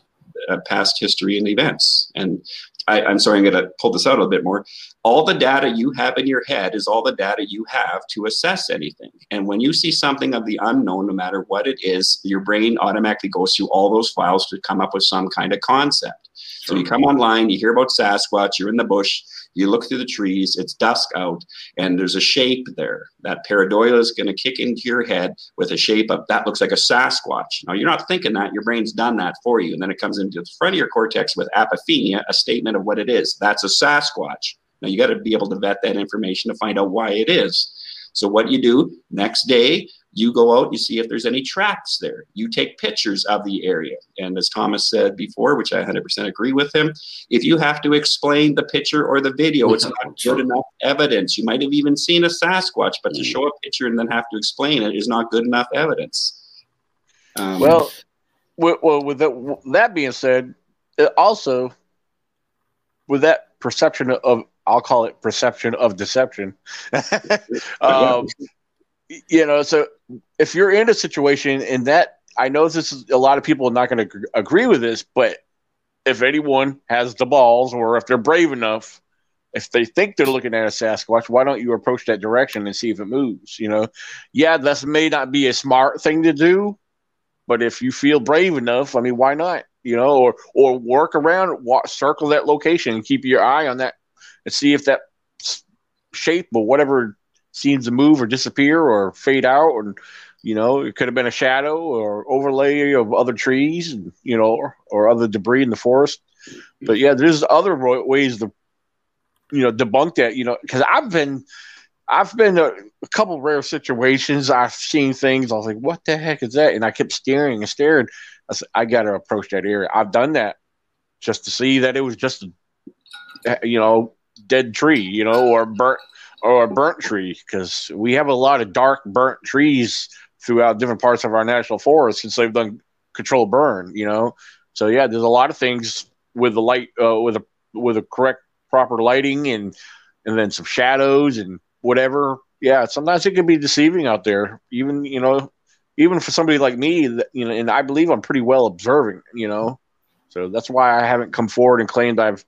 Uh, past history and events. And I, am sorry, I'm going to pull this out a bit more. All the data you have in your head is all the data you have to assess anything. And when you see something of the unknown, no matter what it is, your brain automatically goes through all those files to come up with some kind of concept. So you come online, you hear about Sasquatch, you're in the bush, you look through the trees, it's dusk out, and there's a shape there. That pareidolia is going to kick into your head with a shape of that looks like a Sasquatch. Now, you're not thinking that, your brain's done that for you. And then it comes into the front of your cortex with apophenia, a statement of what it is. That's a Sasquatch. Now, you got to be able to vet that information to find out why it is. So, what you do next day, you go out, you see if there's any tracks there. You take pictures of the area. And as Thomas said before, which I 100% agree with him, if you have to explain the picture or the video, it's not good enough evidence. You might have even seen a Sasquatch, but to mm. show a picture and then have to explain it is not good enough evidence. Um, well, well, with that, that being said, also with that perception of I'll call it perception of deception. [laughs] um, you know, so if you're in a situation and that I know this is a lot of people are not going to agree with this, but if anyone has the balls or if they're brave enough, if they think they're looking at a Sasquatch, why don't you approach that direction and see if it moves? You know, yeah, that may not be a smart thing to do, but if you feel brave enough, I mean, why not? You know, or or work around, walk, circle that location, keep your eye on that, and see if that shape or whatever seems to move or disappear or fade out or you know it could have been a shadow or overlay of other trees and you know or, or other debris in the forest. But yeah there's other ways to you know debunk that you know because i've been i've been a, a, couple rare situations. I've seen things. I was like what the heck is that? And i kept staring and staring. I said i gotta approach that area. I've done that just to see that it was just a you know dead tree you know or burnt or a burnt tree because we have a lot of dark burnt trees throughout different parts of our national forest since they've done control burn. You know, so yeah, there's a lot of things with the light uh, with a with a correct proper lighting and and then some shadows and whatever. Yeah, sometimes it can be deceiving out there. Even you know, even for somebody like me, that, you know, and I believe I'm pretty well observing. You know, so that's why I haven't come forward and claimed I've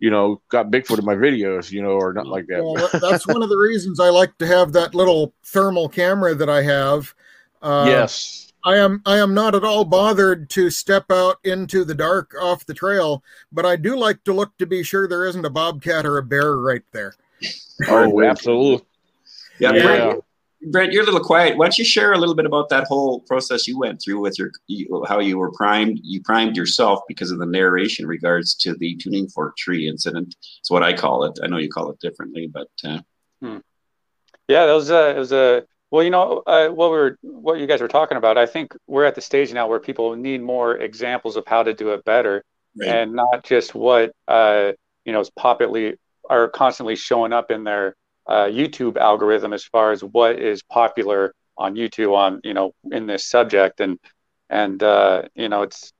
you know, got Bigfoot in my videos, you know, or not like that. Well, that's one of the reasons I like to have that little thermal camera that I have. Uh, yes. I am I am not at all bothered to step out into the dark off the trail, but I do like to look to be sure there isn't a bobcat or a bear right there. Oh, absolutely. Yeah, yeah. Brent, you're a little quiet. Why don't you share a little bit about that whole process you went through with your you, how you were primed? You primed yourself because of the narration regards to the tuning fork tree incident. It's what I call it. I know you call it differently, but uh, hmm. yeah, that was a it was a well, you know uh, what we are what you guys were talking about. I think we're at the stage now where people need more examples of how to do it better, right. and not just what uh, you know is popularly are constantly showing up in their uh, YouTube algorithm as far as what is popular on YouTube on you know in this subject. And and uh, you know it's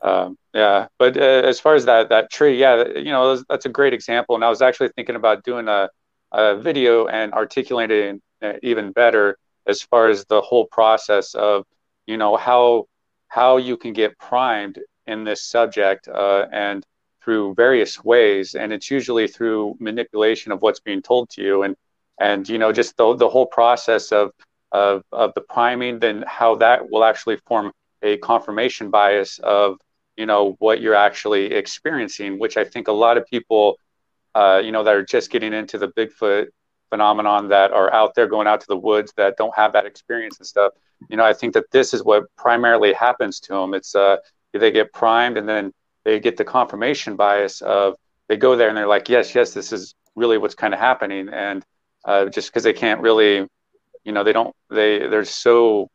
um, yeah but uh, as far as that that tree yeah you know that's a great example. And I was actually thinking about doing a, a video and articulating it even better as far as the whole process of you know how how you can get primed in this subject uh, and through various ways and it's usually through manipulation of what's being told to you. And and you know just the, the whole process of, of of the priming then how that will actually form a confirmation bias of you know what you're actually experiencing which i think a lot of people uh, you know that are just getting into the bigfoot phenomenon that are out there going out to the woods that don't have that experience and stuff you know i think that this is what primarily happens to them it's uh they get primed and then they get the confirmation bias of they go there and they're like, yes, yes, this is really what's kind of happening, and uh, just because they can't really, you know, they don't, they they're so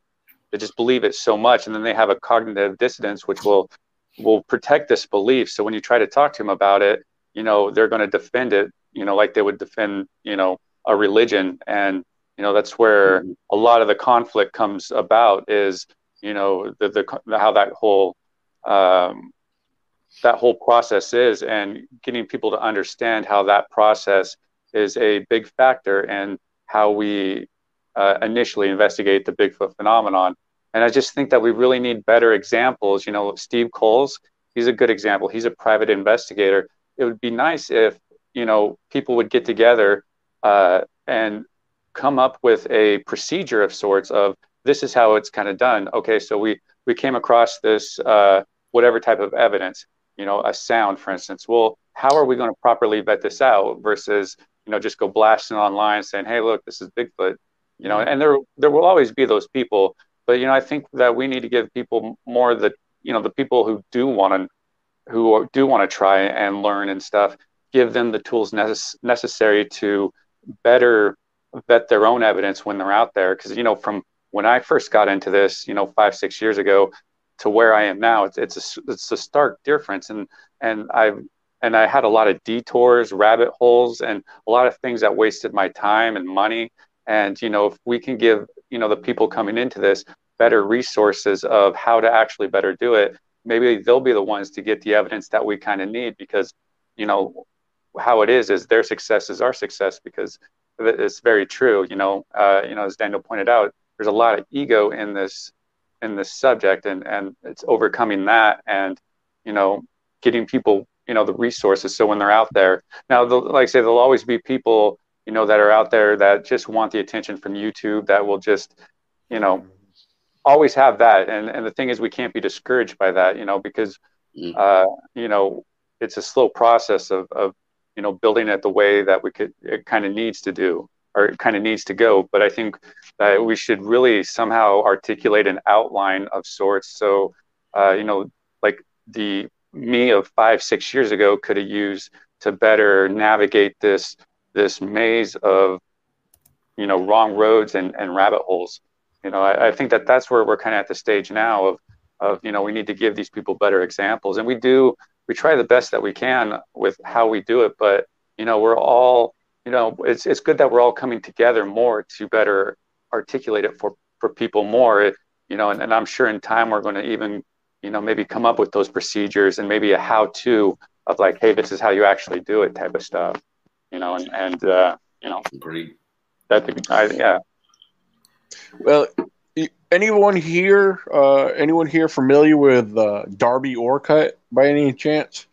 they just believe it so much, and then they have a cognitive dissonance, which will will protect this belief. So when you try to talk to them about it, you know, they're going to defend it, you know, like they would defend, you know, a religion, and you know that's where mm-hmm. a lot of the conflict comes about is you know the, the how that whole um, that whole process is and getting people to understand how that process is a big factor in how we uh, initially investigate the Bigfoot phenomenon. And I just think that we really need better examples. You know, Steve Kulls, he's a good example. He's a private investigator. It would be nice if, you know, people would get together uh, and come up with a procedure of sorts of this is how it's kind of done. Okay, so we we came across this uh, whatever type of evidence, you know, a sound, for instance. Well, how are we going to properly vet this out versus you know just go blasting online saying, hey, look, this is Bigfoot, you know, and there there will always be those people, but you know, I think that we need to give people more the you know the people who do want to who do want to try and learn and stuff, give them the tools necess- necessary to better vet their own evidence when they're out there. Because you know, from when I first got into this, you know, five six years ago, to where I am now, it's it's a it's a stark difference, and and I've and I had a lot of detours, rabbit holes, and a lot of things that wasted my time and money. And you know, if we can give you know the people coming into this better resources of how to actually better do it, maybe they'll be the ones to get the evidence that we kind of need because you know how it is is their success is our success because it's very true. You know, uh, you know, as Daniel pointed out, there's a lot of ego in this in this subject, and and it's overcoming that, and you know, getting people you know the resources. So when they're out there now like i say there'll always be people you know that are out there that just want the attention from youtube that will just you know always have that. And and the thing is we can't be discouraged by that you know because mm. uh you know it's a slow process of of you know building it the way that we could it kind of needs to do or kind of needs to go but i think that we should really somehow articulate an outline of sorts. So uh, you know like the me of five six years ago could have used to better navigate this this maze of you know wrong roads and, and rabbit holes. You know I, I think that that's where we're kind of at the stage now of of you know we need to give these people better examples. And we do we try the best that we can with how we do it but you know we're all you know it's it's good that we're all coming together more to better articulate it for for people more it, you know and, and i'm sure in time we're going to even you know maybe come up with those procedures and maybe a how to of like hey this is how you actually do it type of stuff you know and and uh, you know. Agreed. that I, yeah. Well anyone here uh, anyone here familiar with uh, darby orcutt by any chance?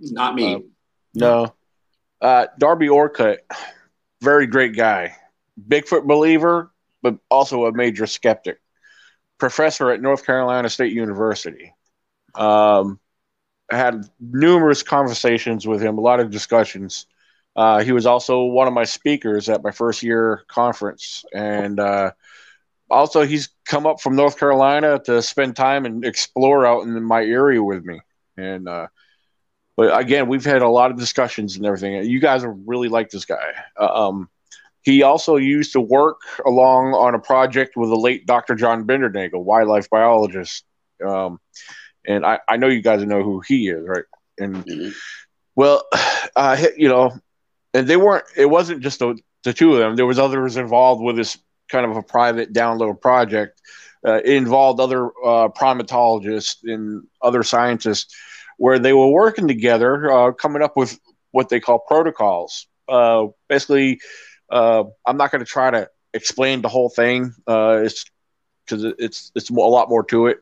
Not me. Uh, no uh, darby orcutt very great guy. Bigfoot believer but also a major skeptic. Professor at north carolina state university. Um, had numerous conversations with him a lot of discussions. Uh, he was also one of my speakers at my first year conference. And uh, also he's come up from North Carolina to spend time and explore out in my area with me. And uh, but again, we've had a lot of discussions and everything. You guys really like this guy. Uh, um, he also used to work along on a project with the late Dr. John Bindernagel, wildlife biologist. Um, and I, I know you guys know who he is, right? And mm-hmm. well, [sighs] uh, you know, and they weren't. It wasn't just the, the two of them. There was others involved with this kind of a private download project. Uh, it involved other uh, primatologists and other scientists where they were working together, uh, coming up with what they call protocols. Uh, basically, uh, I'm not going to try to explain the whole thing. Uh, it's because it's it's a lot more to it.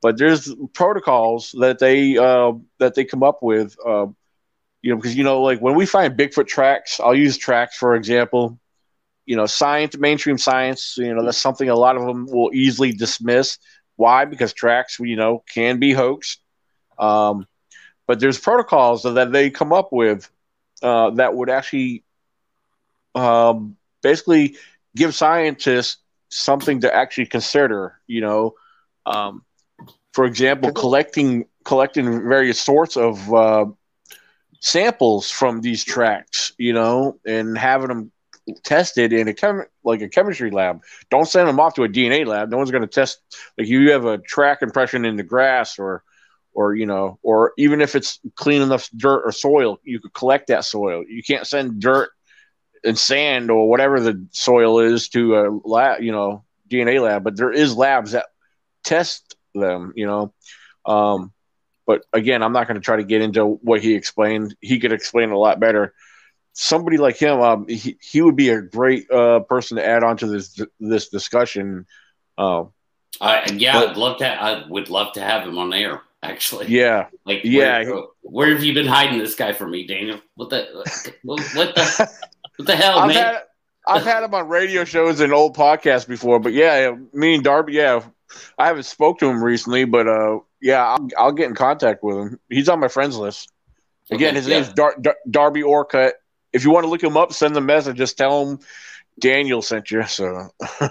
But there's protocols that they that they come up with. you know, because you know, like when we find Bigfoot tracks, I'll use tracks for example you know, science, mainstream science, you know, that's something a lot of them will easily dismiss. Why? Because tracks, you know, can be hoaxed. Um, but there's protocols that they come up with uh, that would actually um, basically give scientists something to actually consider. You know, um, for example, collecting collecting various sorts of uh, samples from these tracks. You know, and having them tested in a chem like a chemistry lab. Don't send them off to a DNA lab. No one's going to test like you have a track impression in the grass or or you know or even if it's clean enough dirt or soil, you could collect that soil. You can't send dirt and sand or whatever the soil is to a lab, you know, DNA lab, but there is labs that test them, you know. Um, but again, I'm not going to try to get into what he explained. He could explain a lot better. Somebody like him, um, he, he would be a great uh, person to add on to this this discussion. Uh, uh, yeah, but, I'd love to. I would love to have him on air. Actually, yeah, like yeah. Where, where, have you been hiding this guy from me, Daniel? What the what, what the [laughs] what the hell, I've man? Had, I've had him on radio shows and old podcasts before, but yeah, me and Darby, yeah, I haven't spoke to him recently, but uh, yeah, I'll, I'll, get in contact with him. He's on my friends list. Again, okay, his yeah. name's Dar- Dar- Darby Orcutt. If you want to look him up, send the message. Just tell him Daniel sent you. So, [laughs]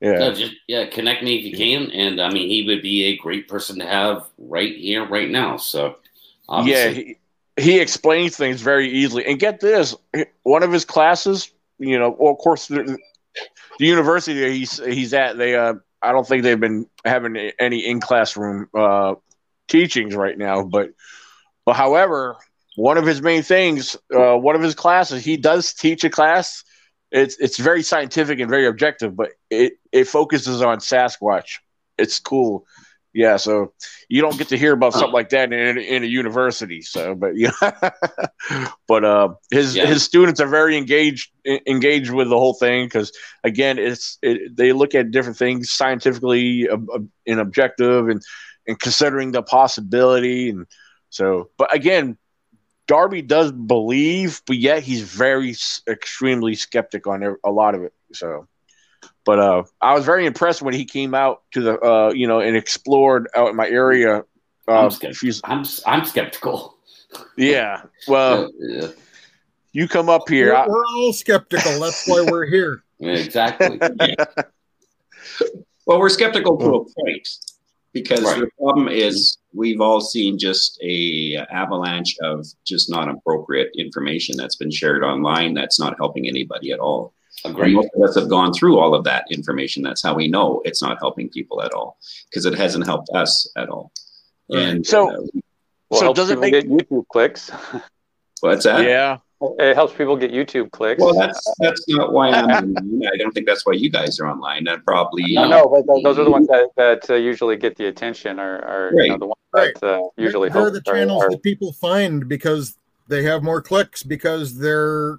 yeah, no, just yeah, connect me if you can. And I mean, he would be a great person to have right here, right now. So, obviously. yeah, he, he explains things very easily. And get this, one of his classes, you know, well, of course, the, the university he's he's at, they uh, I don't think they've been having any in classroom uh, teachings right now. But, but however, one of his main things, uh, one of his classes, he does teach a class. It's it's very scientific and very objective, but it it focuses on Sasquatch. It's cool. Yeah, so you don't get to hear about something like that in, in a university. So, but yeah, [laughs] but uh, his yeah. his students are very engaged engaged with the whole thing because again, it's it, they look at different things scientifically uh, and objective and and considering the possibility and so. But again, Darby does believe, but yet he's very extremely skeptic on a lot of it. So. But uh, I was very impressed when he came out to the uh, you know and explored out in my area. Uh, I'm, skeptical. I'm, I'm skeptical. Yeah. Well, [laughs] yeah. you come up here. We're, we're, all skeptical. That's why we're here. yeah, [laughs] exactly. Yeah. well, we're skeptical to a point because right. the problem is we've all seen just a avalanche of just not appropriate information that's been shared online that's not helping anybody at all. Agreed. most of us have gone through all of that information. That's how we know it's not helping people at all because it hasn't helped us at all. And so, uh, well, so does it make get YouTube clicks? [laughs] What's that? Yeah. It helps people get YouTube clicks. Well, that's that's not why I'm. I don't think that's why you guys are online. That probably. No, no, but those are the ones that, that uh, usually get the attention, or, or right. you know, the ones right. that uh, usually. They're, they're the channels that people find because they have more clicks because they're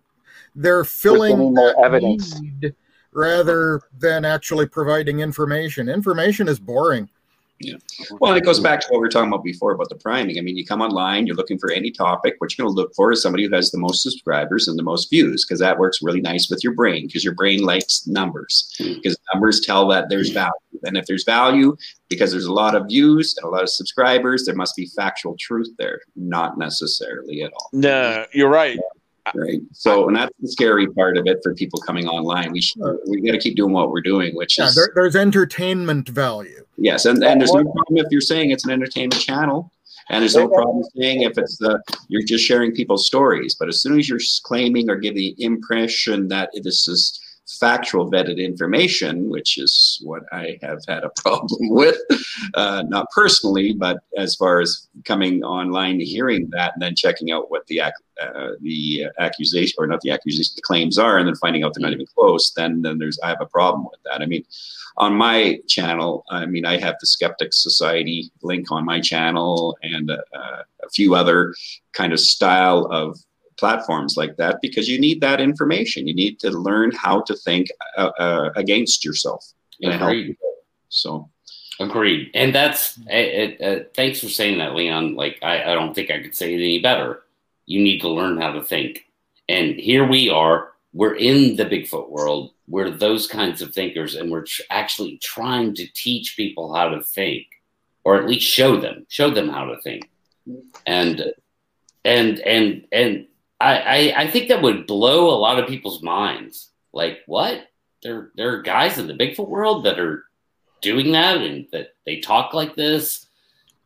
they're filling that evidence rather than actually providing information. Information is boring. Yeah. Well, it goes back to what we were talking about before about the priming. I mean, you come online, you're looking for any topic. What you're going to look for is somebody who has the most subscribers and the most views, because that works really nice with your brain, because your brain likes numbers, because hmm. numbers tell that there's value. And if there's value, because there's a lot of views and a lot of subscribers, there must be factual truth there, not necessarily at all. No, you're right right? So, and that's the scary part of it for people coming online. We should, we got to keep doing what we're doing, which yeah, is there, there's entertainment value. Yes, and, and there's no problem if you're saying it's an entertainment channel, and there's no problem saying if it's the you're just sharing people's stories. But as soon as you're claiming or giving the impression that this is factual vetted information, which is what I have had a [laughs] problem with, uh, not personally, but as far as coming online, hearing that, and then checking out what the uh, the accusation or not the accusation, the claims are, and then finding out they're not even close, then then there's I have a problem with that. I mean, on my channel, I mean, I have the Skeptics Society link on my channel and uh, a few other kind of style of platforms like that because you need that information. You need to learn how to think uh, uh, against yourself. Agreed. So. Agreed. And that's it, uh, thanks for saying that, Leon. Like I, I don't think I could say it any better. You need to learn how to think. And here we are. We're in the Bigfoot world. We're those kinds of thinkers, and we're tr- actually trying to teach people how to think, or at least show them, show them how to think. And and and and I, I, I think that would blow a lot of people's minds. Like, what? There there are guys in the Bigfoot world that are doing that and that they talk like this.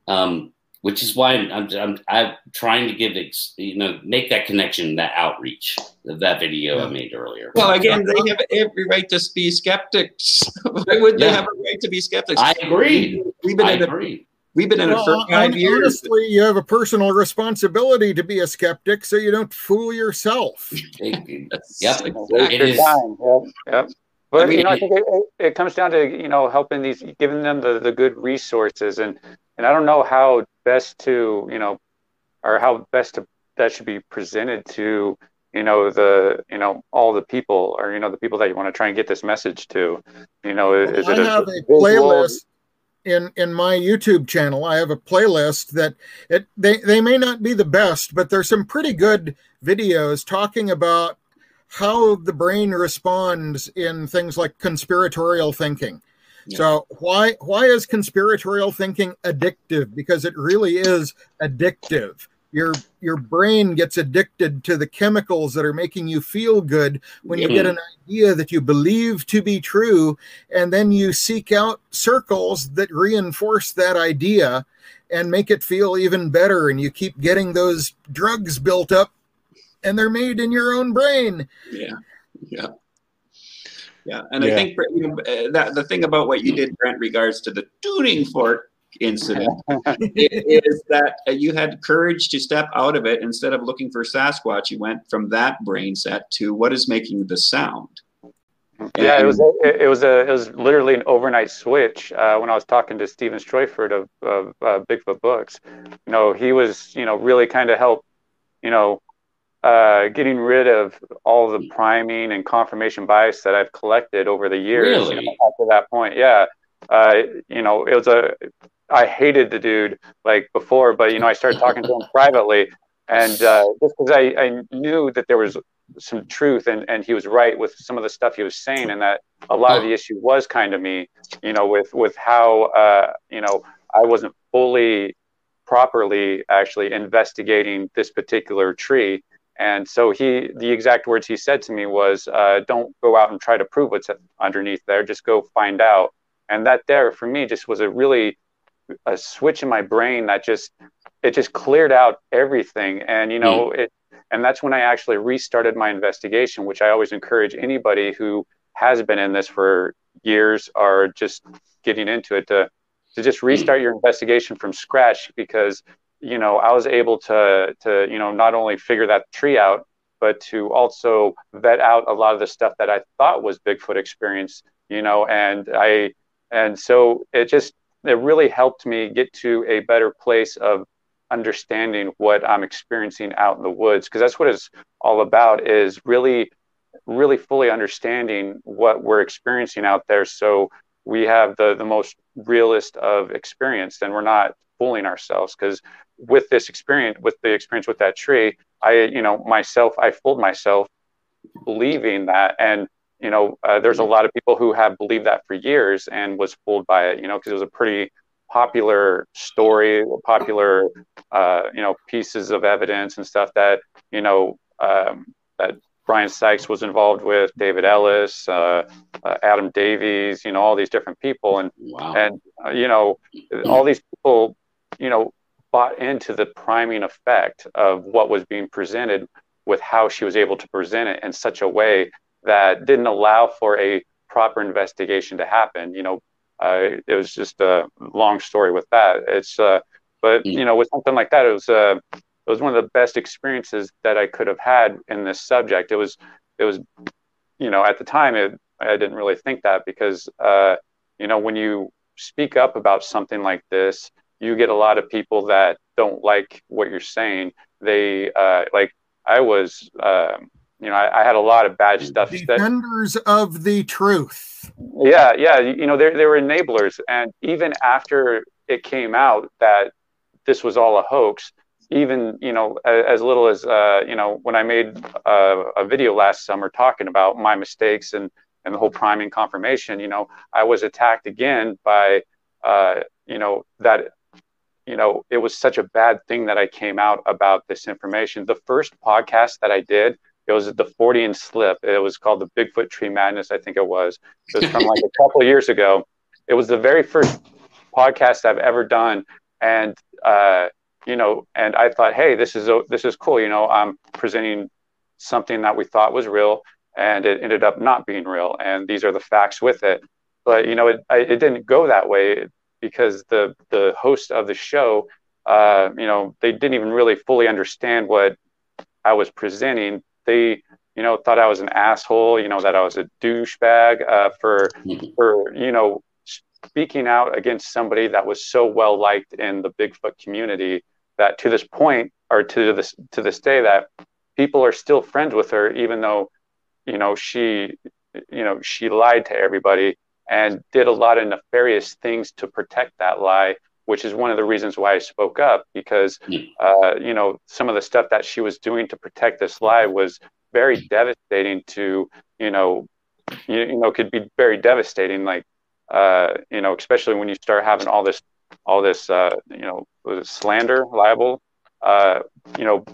Um, which is why I'm, I'm, I'm, I'm, trying to give ex, you know make that connection, that outreach of that video yeah. I made earlier. Well, again, they have every right to be skeptics. [laughs] Why would yeah. they have a right to be skeptics? I agree. We've been I in agree. We've been in well, it for five years. Honestly, you have a personal responsibility to be a skeptic, so you don't fool yourself. [laughs] yep, exactly. it is. Yep, yep. But I mean, you know, I think it, it, comes down to you know helping these, giving them the, the good resources, and and I don't know how best to you know, or how best to that should be presented to you know the you know all the people or you know the people that you want to try and get this message to. You know is well, it I have a, a playlist in in my youtube channel. I have a playlist that it they, they may not be the best but there's some pretty good videos talking about how the brain responds in things like conspiratorial thinking yeah. so why why is conspiratorial thinking addictive? Because it really is addictive. Your your brain gets addicted to the chemicals that are making you feel good when you get an idea that you believe to be true and then you seek out circles that reinforce that idea and make it feel even better and you keep getting those drugs built up and they're made in your own brain. Yeah. Yeah yeah and yeah. i think you know, uh, that the thing about what you did brent regards to the tuning fork incident [laughs] is that you had courage to step out of it instead of looking for Sasquatch. You went from that brain set to what is making the sound. Yeah, and, it was a, it was a it was literally an overnight switch. Uh, when I was talking to Steven Streufert of, of uh, Bigfoot Books, you know, he was you know really kind of help, you know, uh, getting rid of all the priming and confirmation bias that I've collected over the years. Really? You know, after that point, yeah. Uh, you know, it was a I hated the dude like before, but you know, I started talking to him [laughs] privately, and uh, just because I, I knew that there was some truth and, and he was right with some of the stuff he was saying, and that a lot of the issue was kind of me, you know, with with how uh, you know I wasn't fully properly actually investigating this particular tree. And so he, the exact words he said to me was, uh, "Don't go out and try to prove what's underneath there. Just go find out." And that there for me just was a really a switch in my brain that just it just cleared out everything and you know mm. it and that's when i actually restarted my investigation which i always encourage anybody who has been in this for years or just getting into it to to just restart mm. your investigation from scratch because you know i was able to to you know not only figure that tree out but to also vet out a lot of the stuff that i thought was bigfoot experience you know and i and so it just it really helped me get to a better place of understanding what I'm experiencing out in the woods because that's what it's all about is really really fully understanding what we're experiencing out there. So we have the the most realist of experience and we're not fooling ourselves because with this experience with the experience with that tree I you know myself I fooled myself believing that and you know, uh, there's a lot of people who have believed that for years and was fooled by it, you know, because it was a pretty popular story, popular, uh, you know, pieces of evidence and stuff that, you know, um, that Brian Sykes was involved with, David Ellis, uh, uh Adam Davies, you know, all these different people. And, wow. and uh, you know, all these people, you know, bought into the priming effect of what was being presented with how she was able to present it in such a way that didn't allow for a proper investigation to happen. You know, uh, it was just a long story with that. It's, uh, but you know, with something like that, it was, uh, it was one of the best experiences that I could have had in this subject. It was, it was, you know, at the time, it, I didn't really think that because, uh, you know, when you speak up about something like this, you get a lot of people that don't like what you're saying. They uh, like I was um, you know, I, I, had a lot of bad stuff. Defenders that, of the truth. Yeah, yeah. You know, they they were enablers, and even after it came out that this was all a hoax, even you know, as, as little as uh, you know, when I made uh, a video last summer talking about my mistakes and and the whole priming confirmation, you know, I was attacked again by, uh, you know, that you know, it was such a bad thing that I came out about this information. The first podcast that I did it was the 40 and Slip. It was called the Bigfoot Tree Madness, I think it was. It was from like a couple years ago. It was the very first podcast I've ever done, and uh, you know, and I thought, hey, this is this is cool. You know, I'm presenting something that we thought was real, and it ended up not being real, and these are the facts with it. But you know, it it didn't go that way. Because the the host of the show, uh, you know, they didn't even really fully understand what I was presenting. They you know thought I was an asshole. You know that I was a douchebag uh, for [laughs] for you know speaking out against somebody that was so well liked in the Bigfoot community that to this point or to this to this day that people are still friends with her even though you know she you know she lied to everybody and did a lot of nefarious things to protect that lie which is one of the reasons why I spoke up because hmm. uh, you know some of the stuff that she was doing to protect this lie was very devastating to you know you, you know could be very devastating like uh, you know especially when you start having all this all this uh, you know slander libel uh, you know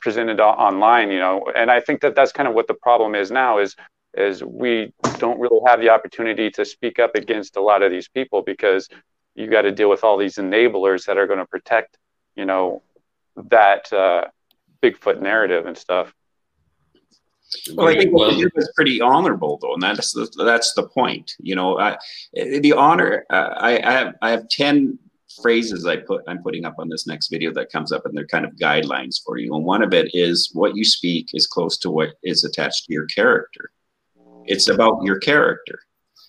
presented online you know and i think that that's kind of what the problem is now is is we don't really have the opportunity to speak up against a lot of these people because you got to deal with all these enablers that are going to protect you know that uh, bigfoot narrative and stuff well, I think what you did was pretty honorable, though, and that's the, that's the point. You know, I, the honor. Uh, I, I have I have ten phrases I put I'm putting up on this next video that comes up, and they're kind of guidelines for you. And one of it is what you speak is close to what is attached to your character. It's about your character.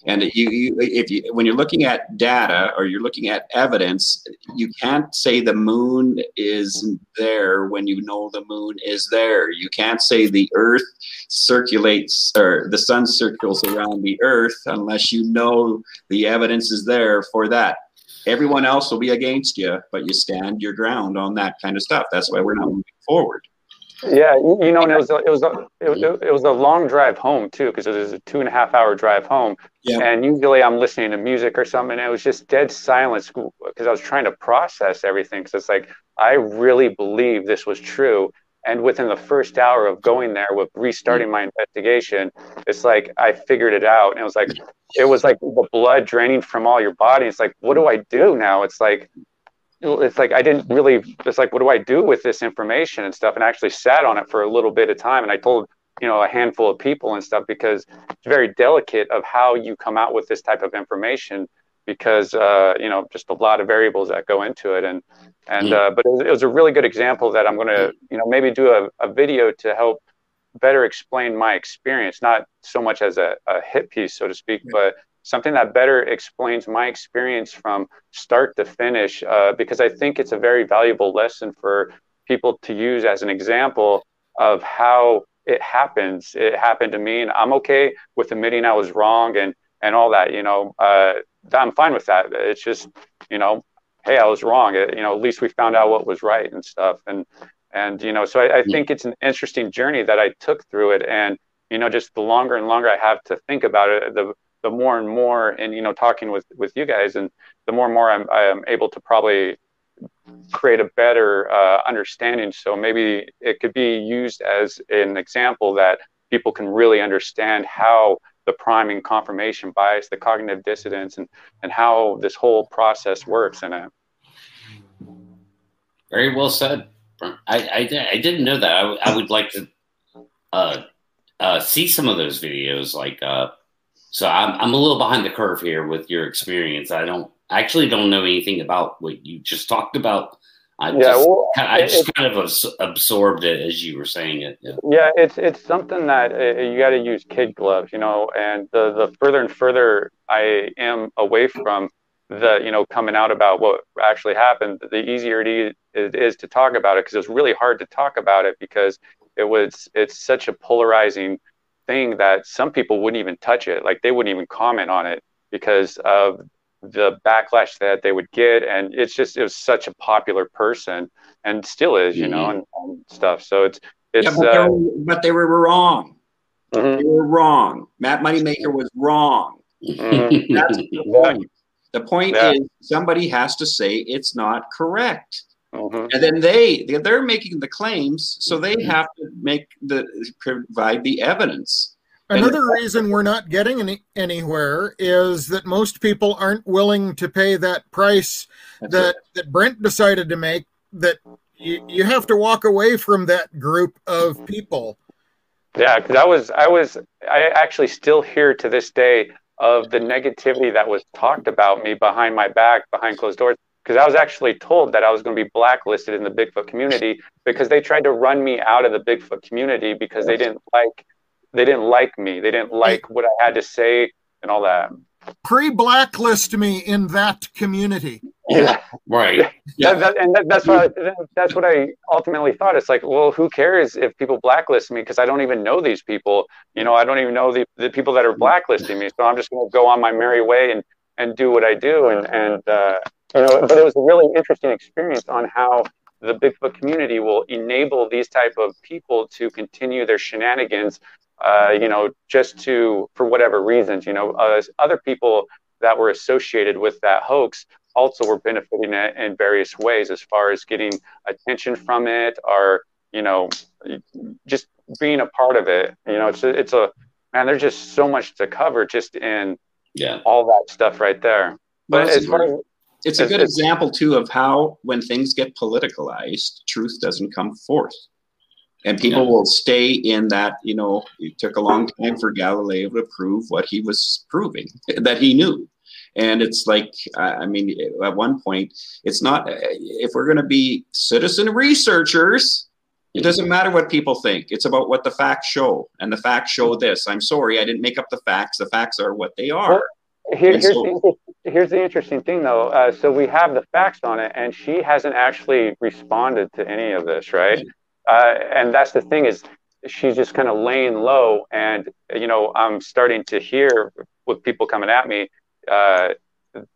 And you, you, if you, when you're looking at data or you're looking at evidence, you can't say the moon is there when you know the moon is there. You can't say the Earth circulates or the sun circles around the Earth unless you know the evidence is there for that. Everyone else will be against you, but you stand your ground on that kind of stuff. That's why we're not moving forward. Yeah, you know, and it was a, it was a, it, it was a long drive home too, because it was a two and a half hour drive home. Yeah. And usually I'm listening to music or something, and it was just dead silence because I was trying to process everything. Because it's like I really believe this was true, and within the first hour of going there with restarting my investigation, it's like I figured it out, and it was like it was like the blood draining from all your body. It's like, what do I do now? It's like it's like I didn't really. It's like, what do I do with this information and stuff? And I actually sat on it for a little bit of time, and I told you know a handful of people and stuff because it's very delicate of how you come out with this type of information because uh, you know just a lot of variables that go into it and and mm. uh, but it was, it was, a really good example that I'm going to you know maybe do a, a video to help better explain my experience not so much as a, a hit piece so to speak but something that better explains my experience from start to finish, uh, because I think it's a very valuable lesson for people to use as an example of how it happens. It happened to me, and I'm okay with admitting I was wrong and and all that. You know, uh, I'm fine with that. It's just, you know, hey, I was wrong. It, you know, at least we found out what was right and stuff. And and you know, so I, I think it's an interesting journey that I took through it, and you know, just the longer and longer I have to think about it, the the more and more, and you know, talking with with you guys, and the more and more I'm I'm able to probably create a better uh, understanding. So maybe it could be used as an example that people can really understand how the priming confirmation bias, the cognitive dissonance, and and how this whole process works in it. Very well said. I, I, I didn't know that. I, I would like to uh, uh, see some of those videos, like uh, so I'm I'm a little behind the curve here with your experience. I don't I actually don't know anything about what you just talked about. I yeah, just, well, I just kind of absorbed it as you were saying it. Yeah, yeah it's it's something that uh, you got to use kid gloves, you know. And the the further and further I am away from the you know coming out about what actually happened, the easier it is to talk about it because it's really hard to talk about it because it was it's such a polarizing thing that some people wouldn't even touch it. Like they wouldn't even comment on it because of the backlash that they would get. And it's just, it was such a popular person and still is, you mm-hmm. know, and, and, stuff. So it's, it's, yeah, but, uh, but, they were wrong. Mm-hmm. They were wrong. Matt Moneymaker was wrong. Mm-hmm. That's the point. [laughs] The point yeah. is somebody has to say it's not correct. Mm-hmm. And then they they're making the claims, so they mm-hmm. have to make the provide the evidence. Another reason we're not getting any, anywhere is that most people aren't willing to pay that price that that Brent decided to make. That you, you have to walk away from that group of mm-hmm. people. Yeah, because I was I was I actually still hear to this day of the negativity that was talked about me behind my back, behind closed doors. Because I was actually told that I was going to be blacklisted in the Bigfoot community because they tried to run me out of the Bigfoot community because they didn't like they didn't like me. They didn't like what I had to say and all that. Pre-blacklist me in that community. Yeah, Right. [laughs] Yeah. That, that, and that, that's what I, that's what I ultimately thought. It's like, well, who cares if people blacklist me because I don't even know these people. You know, I don't even know the, the people that are blacklisting me. So I'm just going to go on my merry way and and do what I do. And and uh, you know, but it was a really interesting experience on how the Bigfoot community will enable these type of people to continue their shenanigans. Uh, you know, just to for whatever reasons. You know, uh, other people that were associated with that hoax also were benefiting it in various ways as far as getting attention from it or you know just being a part of it you know it's a, it's a man there's just so much to cover just in Yeah. all that stuff right there but Well, as far as It's a good it's- example too of how when things get politicalized, truth doesn't come forth. And people Yeah. will stay in that, you know, it took a long time for Galileo to prove what he was proving, that he knew. And it's like, I I mean, at one point, it's not, if we're going to be citizen researchers, it mm-hmm. doesn't matter what people think. It's about what the facts show. And the facts show this. I'm sorry, I didn't make up the facts. The facts are what they are. Here, here's, so- here's the interesting thing, though. Uh, so we have the facts on it, and she hasn't actually responded to any of this, right? Uh, and that's the thing is, she's just kind of laying low. And you know, I'm starting to hear with people coming at me uh,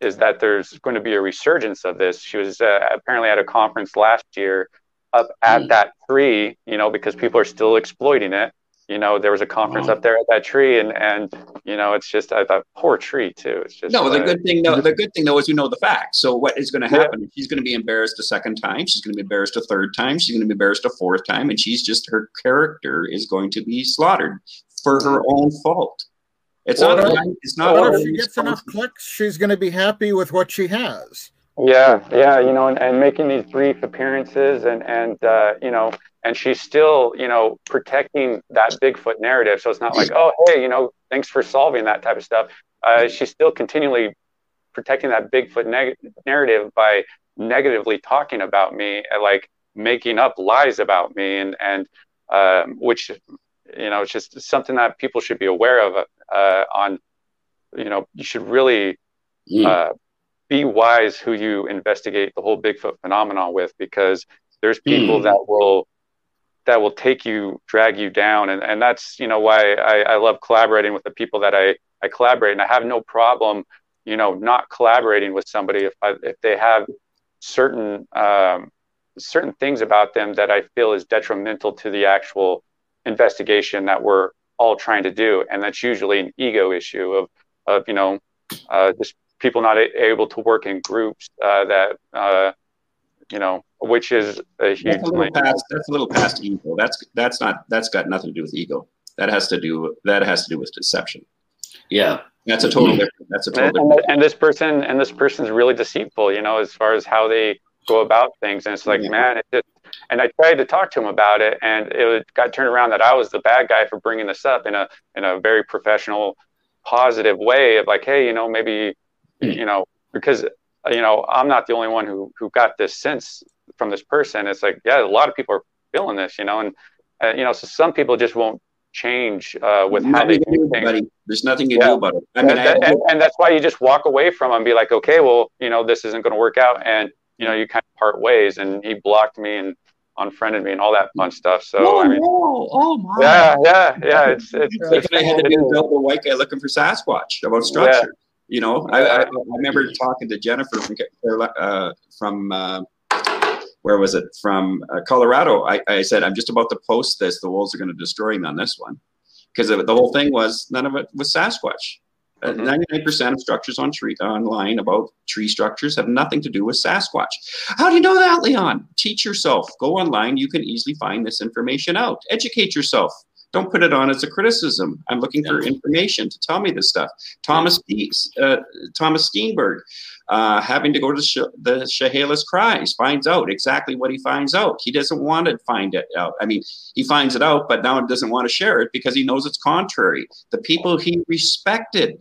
is that there's going to be a resurgence of this. She was uh, apparently at a conference last year up at Hmm. that three, you know, because people are still exploiting it. You know, there was a conference Wow. up there at that tree, and and you know, it's just I thought poor tree too. It's just No, the uh, good thing, no, the good thing though is we know the facts. So what is going to Yeah. happen? She's going to be embarrassed a second time. She's going to be embarrassed a third time. She's going to be embarrassed a fourth time, and she's just her character is going to be slaughtered for her own fault. It's Well, not. what It's not. But her if she gets enough clicks, she's going to be happy with what she has. Yeah, yeah, you know, and, and making these brief appearances and and uh, you know, and she's still, you know, protecting that Bigfoot narrative. So it's not like, oh, hey, you know, thanks for solving that type of stuff. Uh, she's still continually protecting that Bigfoot neg- narrative by negatively talking about me, and like making up lies about me, and and um, which, you know, it's just something that people should be aware of. Uh, on, you know, you should really Mm. uh, be wise who you investigate the whole Bigfoot phenomenon with, because there's people Hmm. that will that will take you, drag you down, and and that's you know why I, I love collaborating with the people that I I collaborate, and I have no problem, you know, not collaborating with somebody if I, if they have certain um, certain things about them that I feel is detrimental to the actual investigation that we're all trying to do, and that's usually an ego issue of of you know uh, just people not able to work in groups uh, that uh, you know which is a huge That's a little past. That's a little past ego. That's that's not. That's got nothing to do with ego. That has to do. That has to do with deception. Yeah. That's a total different. That's a total and, different. and, and this person and this person's really deceitful you know as far as how they go about things and it's like Yeah. man it just and i tried to talk to him about it and it got turned around that i was the bad guy for bringing this up in a in a very professional positive way of like hey you know maybe Hmm. you know because you know i'm not the only one who who got this sense from this person it's like yeah a lot of people are feeling this you know and uh, you know so some people just won't change uh, with how they do things. There's nothing you Yeah. do about it. I mean, and, I, that- and, and that's why you just walk away from them and be like, okay, well, you know, this isn't going to work out. And, you know, you kind of part ways and he blocked me and unfriended me and all that fun stuff. So, I mean, no, oh my. yeah, yeah, yeah. It's, it's, It's like it's I had to be a white guy looking for Sasquatch about structure. You know, I, I, I remember talking to Jennifer from uh, from uh, where was it from uh, Colorado. I, I said I'm just about to post this. The wolves are going to destroy me on this one because the whole thing was none of it was Sasquatch. Uh, Mhm. Ninety-nine percent of structures on tree online about tree structures have nothing to do with Sasquatch. How do you know that, Leon? Teach yourself. Go online. You can easily find this information out. Educate yourself. Don't put it on as a criticism. I'm looking for information to tell me this stuff. Thomas Dees, uh, Thomas Steenburg, uh, having to go to Sh- the Chehalis Cries, finds out exactly what he finds out. He doesn't want to find it out. I mean, he finds it out, but now he doesn't want to share it because he knows it's contrary. The people he respected